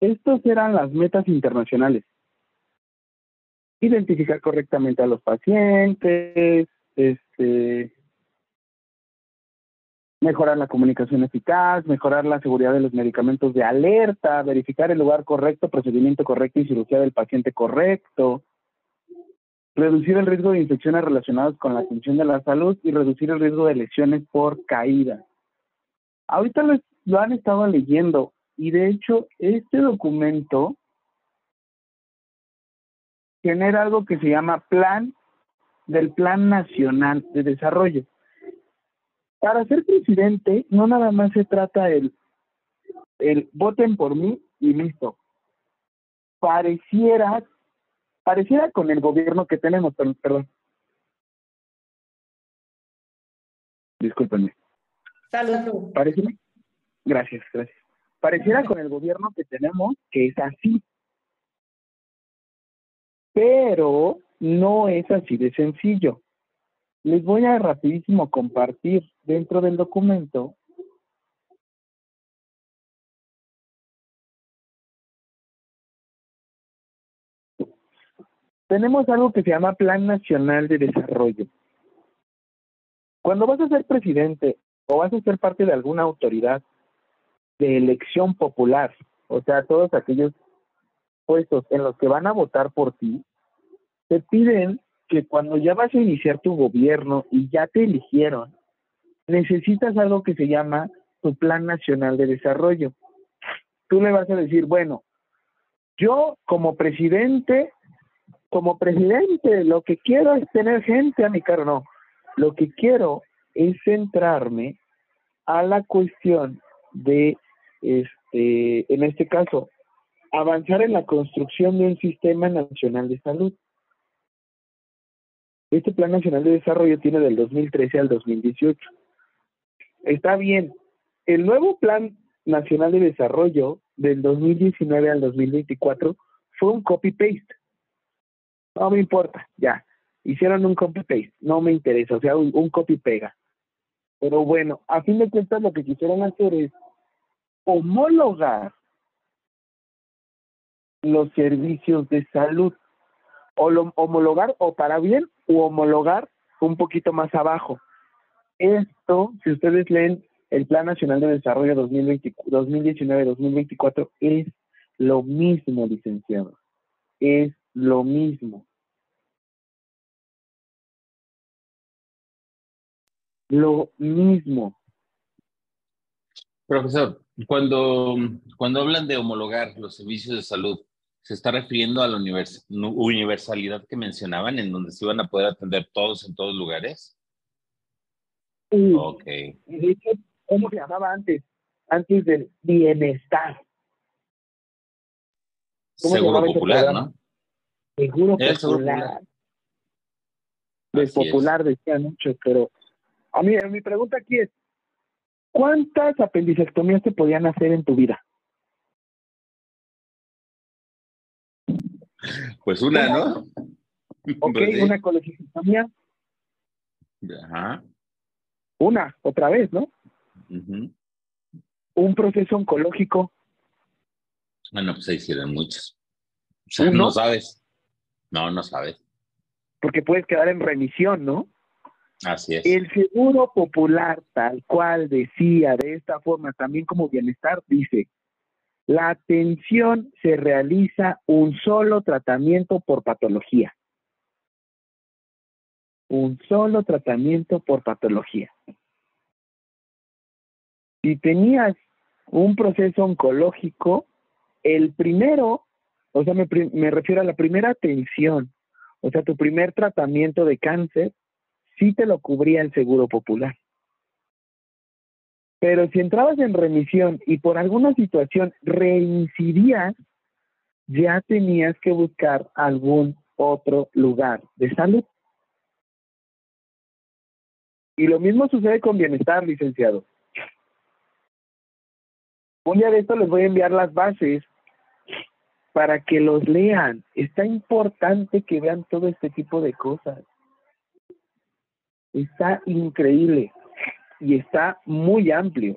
Estos eran las metas internacionales. Identificar correctamente a los pacientes, este, mejorar la comunicación eficaz, mejorar la seguridad de los medicamentos de alerta, verificar el lugar correcto, procedimiento correcto y cirugía del paciente correcto, reducir el riesgo de infecciones relacionadas con la atención de la salud y reducir el riesgo de lesiones por caída. Ahorita lo, lo han estado leyendo y de hecho este documento genera algo que se llama plan del Plan Nacional de Desarrollo. Para ser presidente no nada más se trata el, el voten por mí y listo. Pareciera, pareciera con el gobierno que tenemos, per- perdón. Discúlpenme. Salud. Pareciera, gracias, gracias. Pareciera con el gobierno que tenemos que es así. Pero no es así de sencillo. Les voy a rapidísimo compartir dentro del documento tenemos algo que se llama Plan Nacional de Desarrollo. Cuando vas a ser presidente o vas a ser parte de alguna autoridad de elección popular, o sea, todos aquellos puestos en los que van a votar por ti, te piden que cuando ya vas a iniciar tu gobierno y ya te eligieron, necesitas algo que se llama tu Plan Nacional de Desarrollo. Tú le vas a decir, bueno, yo como presidente, como presidente, lo que quiero es tener gente a mi cargo. No, lo que quiero es centrarme a la cuestión de, este, en este caso, avanzar en la construcción de un sistema nacional de salud. Este Plan Nacional de Desarrollo tiene del 2013 al 2018. Está bien. El nuevo Plan Nacional de Desarrollo del 2019 al 2024 fue un copy-paste. No me importa, ya. Hicieron un copy-paste, no me interesa, o sea, un, un copy-pega. Pero bueno, a fin de cuentas lo que quisieron hacer es homologar los servicios de salud. O lo, homologar o para bien o homologar un poquito más abajo. Esto, si ustedes leen el Plan Nacional de Desarrollo 2019-2024, es lo mismo, licenciado. Es lo mismo. lo mismo. Profesor, cuando, cuando hablan de homologar los servicios de salud, ¿se está refiriendo a la univers- universalidad que mencionaban, en donde se iban a poder atender todos en todos lugares? Ok. y de hecho, ¿cómo se llamaba antes? Antes del bienestar. ¿Cómo se Seguro popular? ¿no? Seguro seguro popular. popular. Del popular decían mucho, pero a mí mi pregunta aquí es, ¿cuántas apendicectomías te podían hacer en tu vida? Pues una, ¿no? Ok, Pues sí. una colecistectomía, Ajá. una, otra vez, ¿no? Un proceso oncológico, Bueno, pues se hicieron muchos. O sea, ¿Uno? no sabes. No, no sabes. porque puedes quedar en remisión, ¿no? Así es. El seguro popular, tal cual decía de esta forma, también como bienestar, dice, la atención se realiza un solo tratamiento por patología. Un solo tratamiento por patología. Si tenías un proceso oncológico, el primero, o sea, me, me refiero a la primera atención, o sea, tu primer tratamiento de cáncer, sí te lo cubría el seguro popular. Pero si entrabas en remisión y por alguna situación reincidías, ya tenías que buscar algún otro lugar de salud. Y lo mismo sucede con bienestar, licenciado. Un día de esto les voy a enviar las bases para que los lean. Está importante que vean todo este tipo de cosas. Está increíble y está muy amplio.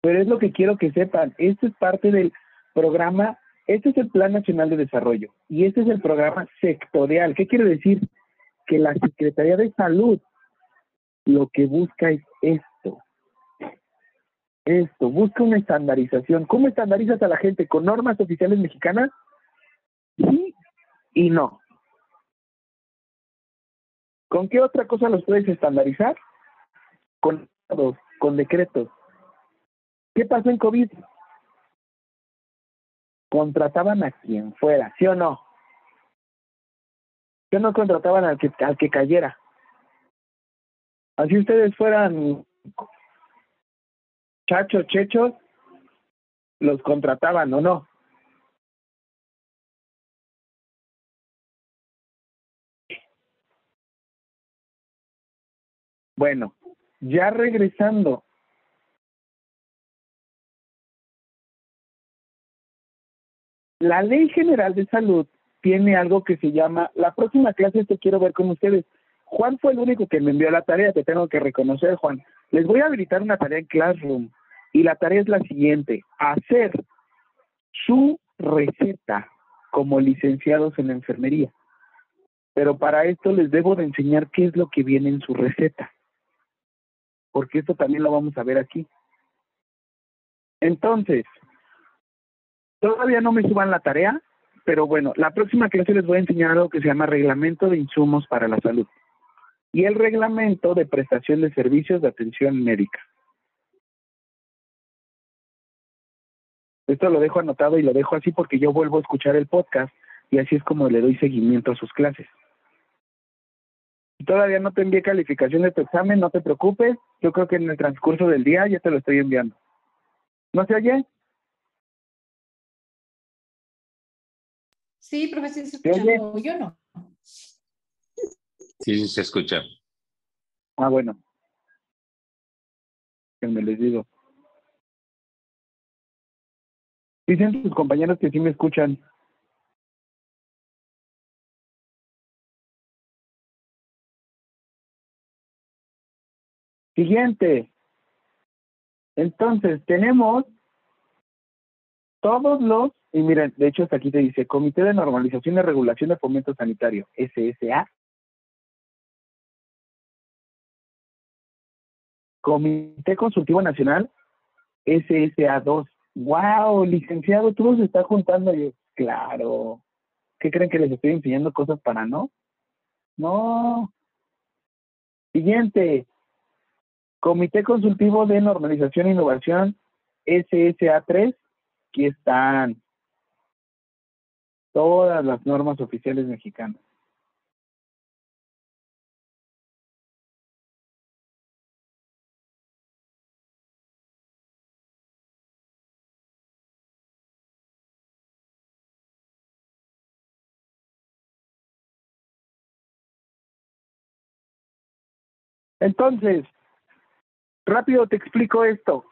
Pero es lo que quiero que sepan. Esto es parte del programa, este es el Plan Nacional de Desarrollo y este es el programa sectorial. ¿Qué quiere decir? Que la Secretaría de Salud lo que busca es esto. Esto, busca una estandarización. ¿Cómo estandarizas a la gente? ¿Con normas oficiales mexicanas? Sí y no. ¿Con qué otra cosa los puedes estandarizar? Con, con decretos. ¿Qué pasó en COVID? Contrataban a quien fuera, ¿sí o no? ¿Sí o no contrataban al que, al que cayera? Así ustedes fueran chachos, chechos, los contrataban o no. Bueno, ya regresando. La Ley General de Salud tiene algo que se llama, la próxima clase esto quiero ver con ustedes. Juan fue el único que me envió la tarea, te tengo que reconocer, Juan. Les voy a habilitar una tarea en Classroom y la tarea es la siguiente, hacer su receta como licenciados en enfermería. Pero para esto les debo de enseñar qué es lo que viene en su receta porque esto también lo vamos a ver aquí. Entonces, todavía no me suban la tarea, pero bueno, la próxima clase les voy a enseñar algo que se llama Reglamento de Insumos para la Salud y el Reglamento de Prestación de Servicios de Atención Médica. Esto lo dejo anotado y lo dejo así porque yo vuelvo a escuchar el podcast y así es como le doy seguimiento a sus clases. Si todavía no te envié calificación de tu examen, no te preocupes. Yo creo que en el transcurso del día ya te lo estoy enviando. ¿No se oye? Sí, profesor, se ¿Se escucha, oye? no, yo no. Sí, sí, se escucha. Ah, bueno. Que me les digo. Dicen tus compañeros que sí me escuchan. Siguiente. Entonces, tenemos todos los, y miren, de hecho hasta aquí te dice, Comité de Normalización y Regulación de Fomento Sanitario, SSA. Comité Consultivo Nacional, SSA2. ¡Wow! Licenciado, todo se está juntando. Yo, claro. ¿Qué creen que les estoy enseñando cosas para no? No. Siguiente. Comité Consultivo de Normalización e Innovación, SSA3. Aquí están todas las normas oficiales mexicanas. Entonces, rápido te explico esto.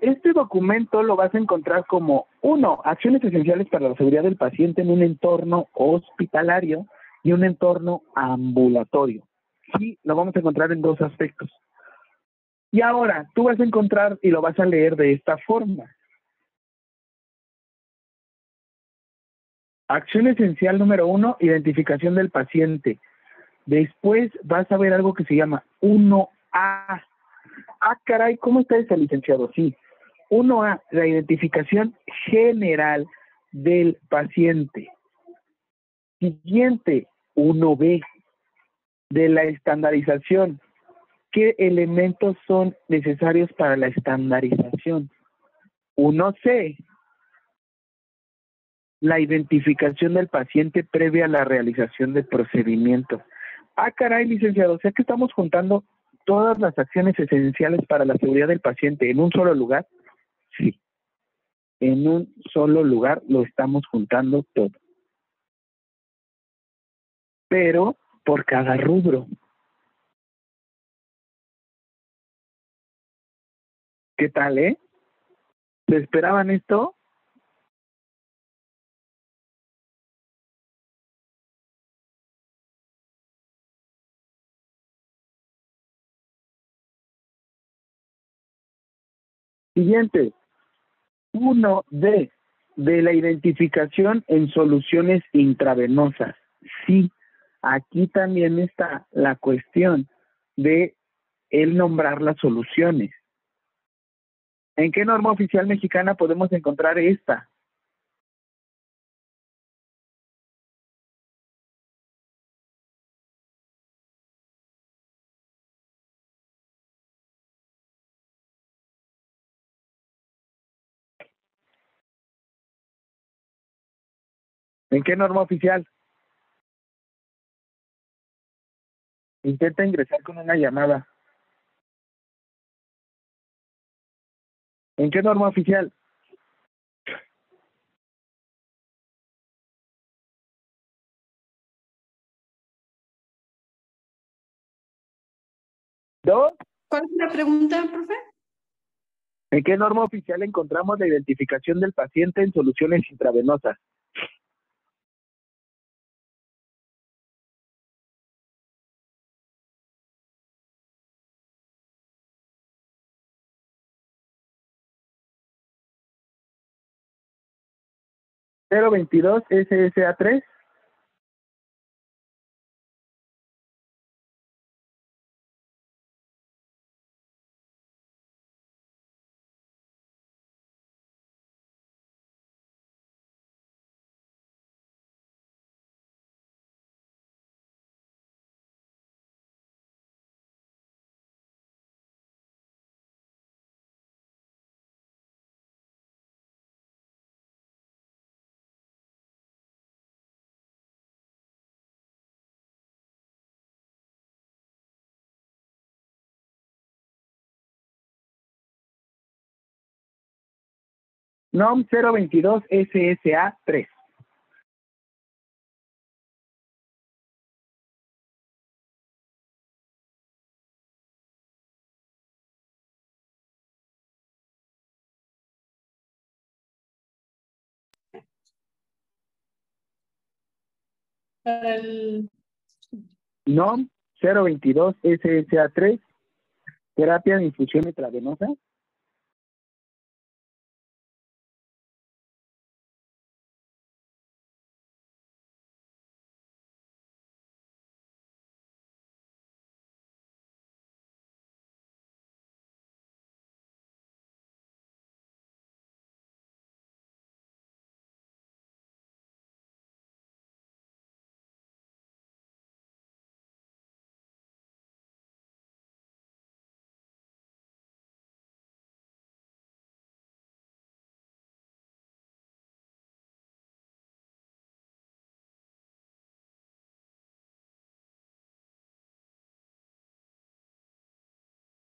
Este documento lo vas a encontrar como, uno, acciones esenciales para la seguridad del paciente en un entorno hospitalario y un entorno ambulatorio. Sí, lo vamos a encontrar en dos aspectos. Y ahora, tú vas a encontrar y lo vas a leer de esta forma. Acción esencial número uno, identificación del paciente. Después vas a ver algo que se llama 1A. Ah, caray, ¿cómo está ese licenciado? Sí. 1A, la identificación general del paciente. Siguiente, 1B, de la estandarización. ¿Qué elementos son necesarios para la estandarización? 1C, la identificación del paciente previa a la realización del procedimiento. Ah, caray, licenciado, o sea que estamos juntando todas las acciones esenciales para la seguridad del paciente en un solo lugar. Sí, en un solo lugar lo estamos juntando todo. Pero por cada rubro. ¿Qué tal, eh? ¿Se esperaban esto? Siguiente, 1D, de la identificación en soluciones intravenosas. Sí, aquí también está la cuestión de el nombrar las soluciones. ¿En qué norma oficial mexicana podemos encontrar esta? ¿En qué norma oficial? Intenta ingresar con una llamada. ¿En qué norma oficial? ¿Dos? ¿Cuál es la pregunta, profe? ¿En qué norma oficial encontramos la identificación del paciente en soluciones intravenosas? 022 SSA3 NOM 022 SSA 3. Para el NOM 022 SSA 3. Terapia de infusión intravenosa.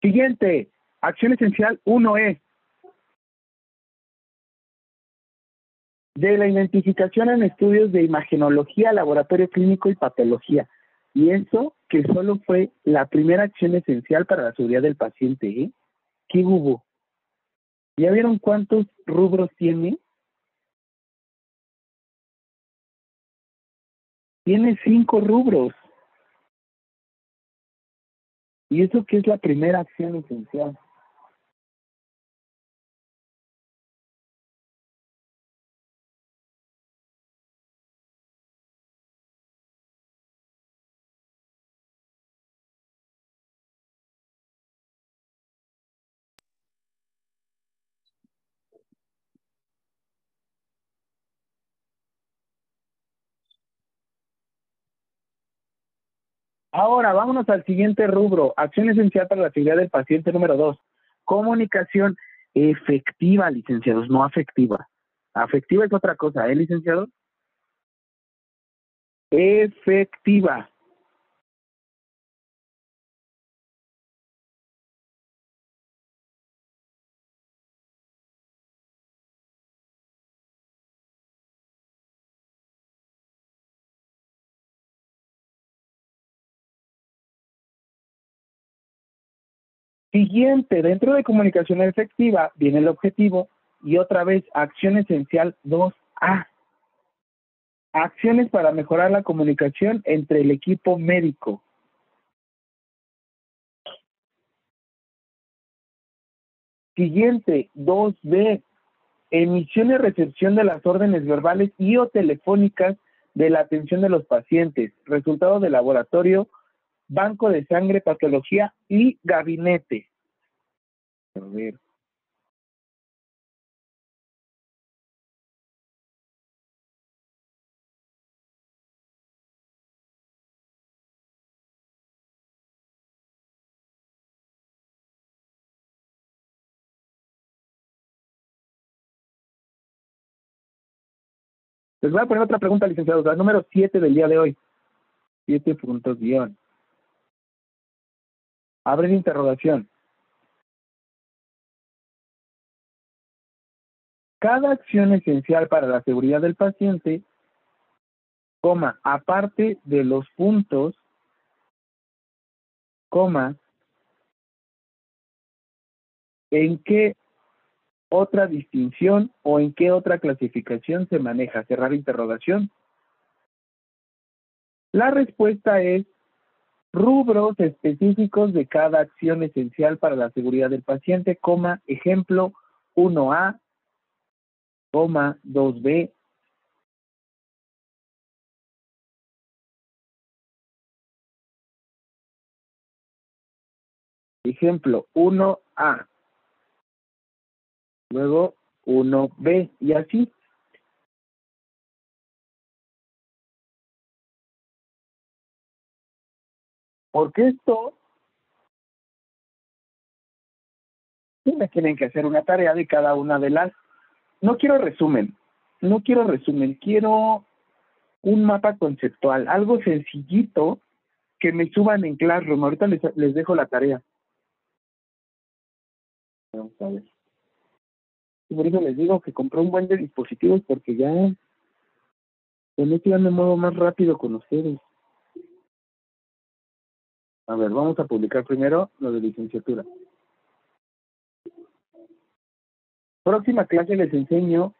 Siguiente, acción esencial 1E. De la identificación en estudios de imagenología, laboratorio clínico y patología. Y eso que solo fue la primera acción esencial para la seguridad del paciente, ¿eh? ¿Qué hubo? ¿Ya vieron cuántos rubros tiene? Tiene cinco rubros. Y eso que es la primera acción esencial. Ahora, vámonos al siguiente rubro. Acción esencial para la seguridad del paciente número dos. Comunicación efectiva, licenciados, no afectiva. Afectiva es otra cosa, ¿eh, licenciados? Efectiva. Siguiente, dentro de comunicación efectiva viene el objetivo y otra vez acción esencial 2A. Acciones para mejorar la comunicación entre el equipo médico. Siguiente, 2B. Emisión y recepción de las órdenes verbales y o telefónicas de la atención de los pacientes. Resultado de laboratorio banco de sangre, patología y gabinete. A ver. Les voy a poner otra pregunta, licenciados, la número 7 del día de hoy. Siete puntos guion. Abre interrogación. Cada acción esencial para la seguridad del paciente, coma, aparte de los puntos, coma, ¿en qué otra distinción o en qué otra clasificación se maneja? Cerrar interrogación. La respuesta es rubros específicos de cada acción esencial para la seguridad del paciente, coma, ejemplo 1A, coma 2B, ejemplo 1A, luego 1B y así. Porque esto me tienen que hacer una tarea de cada una de las. No quiero resumen, no quiero resumen, quiero un mapa conceptual, algo sencillito que me suban en Classroom. Ahorita les, les dejo la tarea. Vamos a ver. Y por eso les digo que compré un buen de dispositivos porque ya con esto ya me muevo más rápido con ustedes. A ver, vamos a publicar primero lo de licenciatura. Próxima clase les enseño,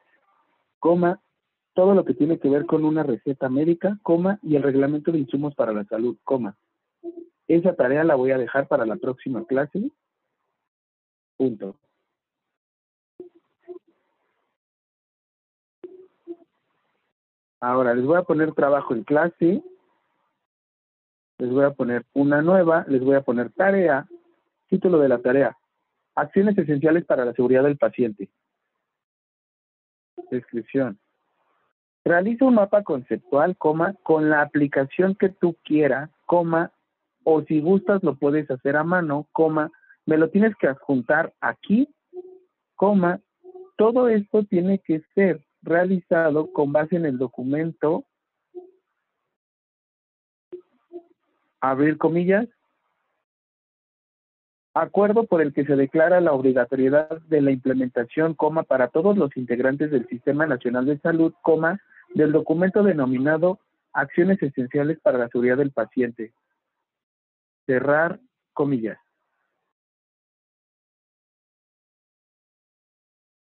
coma, todo lo que tiene que ver con una receta médica, coma, y el reglamento de insumos para la salud, coma. Esa tarea la voy a dejar para la próxima clase. Punto. Ahora les voy a poner trabajo en clase les voy a poner una nueva, les voy a poner tarea, título de la tarea, acciones esenciales para la seguridad del paciente. Descripción. Realiza un mapa conceptual, coma, con la aplicación que tú quieras, coma, o si gustas lo puedes hacer a mano, coma, me lo tienes que adjuntar aquí, coma, todo esto tiene que ser realizado con base en el documento abrir comillas, Acuerdo por el que se declara la obligatoriedad de la implementación, coma, para todos los integrantes del Sistema Nacional de Salud, coma, del documento denominado Acciones Esenciales para la Seguridad del Paciente. Cerrar comillas.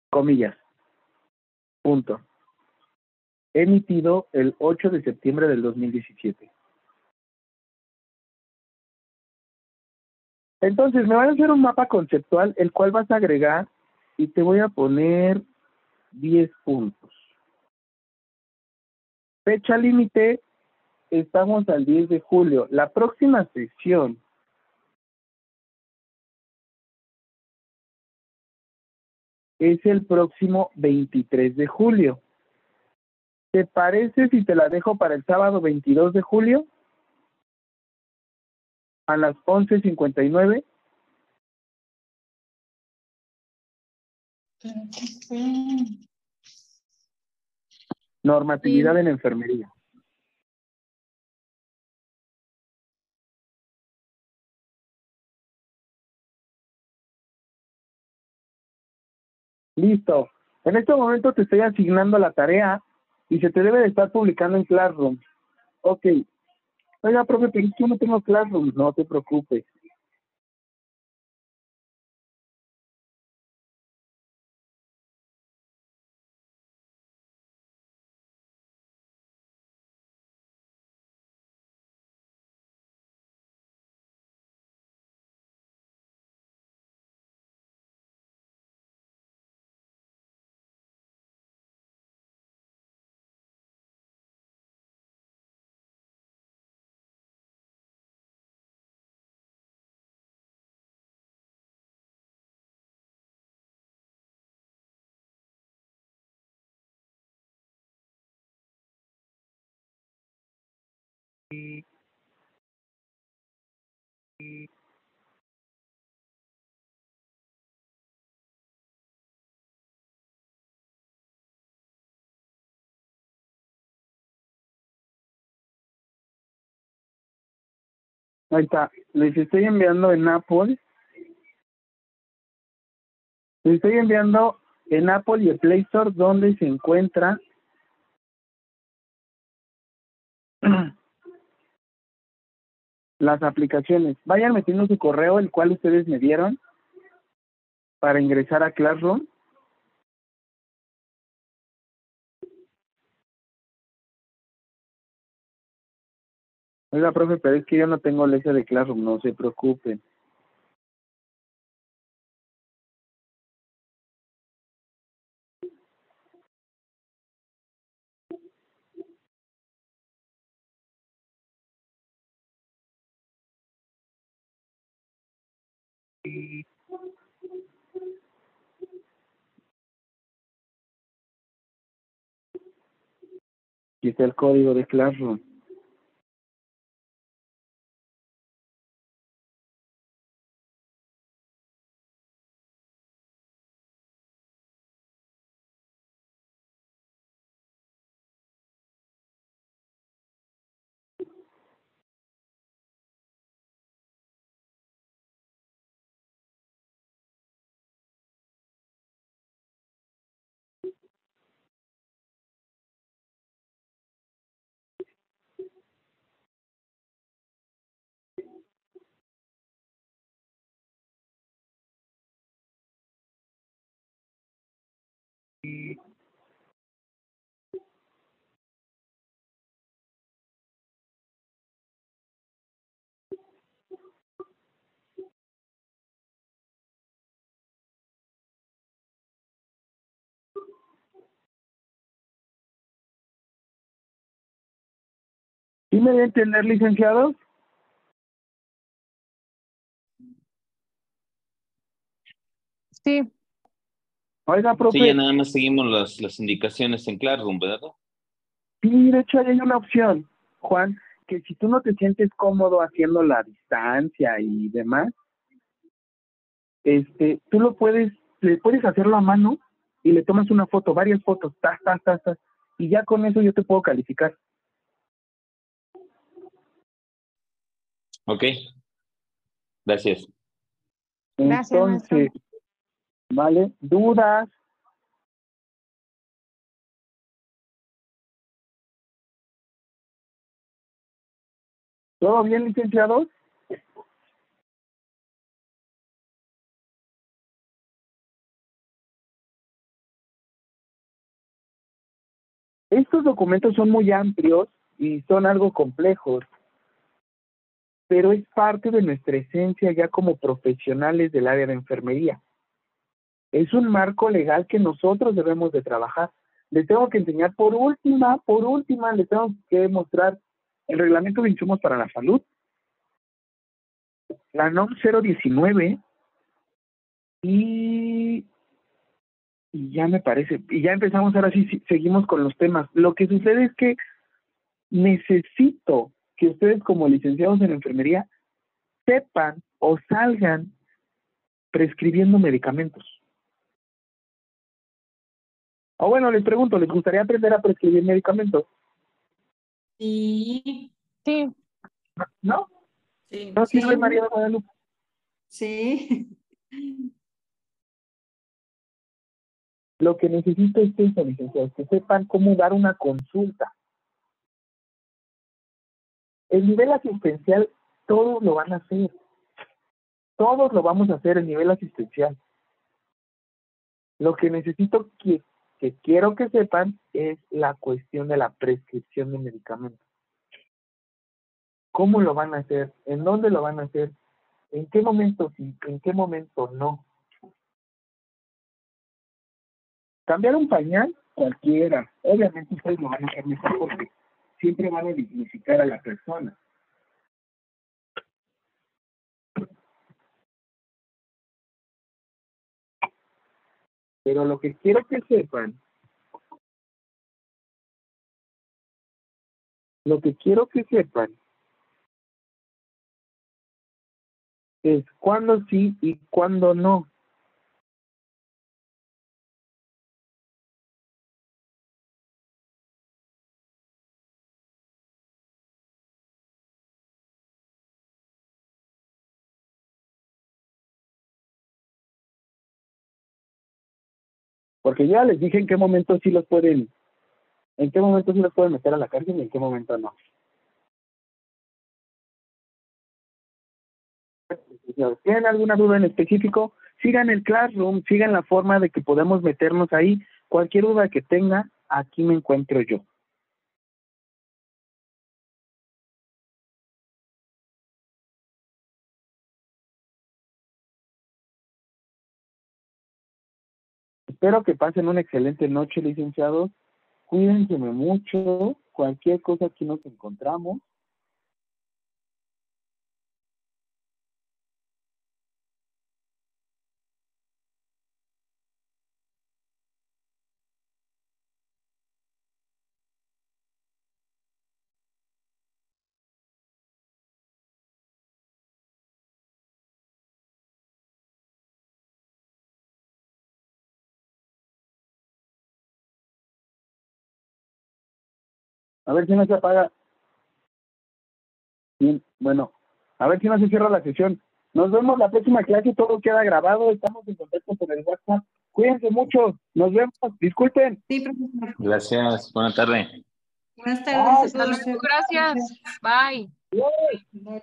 Comillas. Punto. Emitido el 8 de septiembre del 2017. Entonces, me van a hacer un mapa conceptual, el cual vas a agregar y te voy a poner 10 puntos. Fecha límite, estamos al 10 de julio. La próxima sesión es el próximo 23 de julio. ¿Te parece si te la dejo para el sábado 22 de julio? A las 11.59. Normatividad en enfermería. Listo. En este momento te estoy asignando la tarea y se te debe de estar publicando en Classroom. Ok. Oiga, profe, pero yo no tengo Classroom. No te preocupes. Ahí está. Les estoy enviando en Apple. Les estoy enviando en Apple y el Play Store donde se encuentra las aplicaciones. Vayan metiendo su correo, el cual ustedes me dieron, para ingresar a Classroom. Oiga, profe, pero es que yo no tengo lección de Classroom, no se preocupen. Aquí está el código de Classroom. ¿Sí me debe entender, licenciado? Sí, Oiga, profe. Sí, ya nada más seguimos las, las indicaciones en Classroom, ¿verdad? Sí, de hecho hay una opción, Juan, que si tú no te sientes cómodo haciendo la distancia y demás, este, tú lo puedes, le puedes hacerlo a mano y le tomas una foto, varias fotos, tas, tas, tas, tas, y ya con eso yo te puedo calificar. Ok. Gracias. Gracias, maestro. Entonces, ¿vale? ¿Dudas? ¿Todo bien, licenciados? Estos documentos son muy amplios y son algo complejos, pero es parte de nuestra esencia ya como profesionales del área de enfermería. Es un marco legal que nosotros debemos de trabajar. Les tengo que enseñar por última, por última, les tengo que mostrar el reglamento de insumos para la salud, la NOM 019 y, y ya me parece, y ya empezamos ahora sí, seguimos con los temas. Lo que sucede es que necesito que ustedes como licenciados en enfermería sepan o salgan prescribiendo medicamentos. O bueno, les pregunto, ¿les gustaría aprender a prescribir medicamentos? Sí, Sí, ¿No? Sí, ¿No Sí. sirve María de Guadalupe? sí. Lo que necesito es eso, licenciados, que sepan cómo dar una consulta. El nivel asistencial, todos lo van a hacer. Todos lo vamos a hacer el nivel asistencial. Lo que necesito que, que quiero que sepan es la cuestión de la prescripción de medicamentos. ¿Cómo lo van a hacer? ¿En dónde lo van a hacer? ¿En qué momento sí? ¿En qué momento no? Cambiar un pañal, cualquiera. Obviamente ustedes lo van a hacer mejor porque siempre van a dignificar a la persona. Pero lo que quiero que sepan, lo que quiero que sepan es cuándo sí y cuándo no. Porque ya les dije en qué momento sí los pueden, en qué momento sí los pueden meter a la cárcel y en qué momento no. Si tienen alguna duda en específico, sigan el Classroom, sigan la forma de que podemos meternos ahí. Cualquier duda que tenga, aquí me encuentro yo. Espero que pasen una excelente noche, licenciados. Cuídense mucho. Cualquier cosa aquí nos encontramos. A ver si no se apaga. Bien, bueno, a ver si no se cierra la sesión. Nos vemos la próxima clase, todo queda grabado, estamos en contacto por el WhatsApp. Cuídense mucho, nos vemos, disculpen. Sí, profesor. Gracias, buena tarde. Buenas tardes. Hasta luego, gracias. Bye. Bye.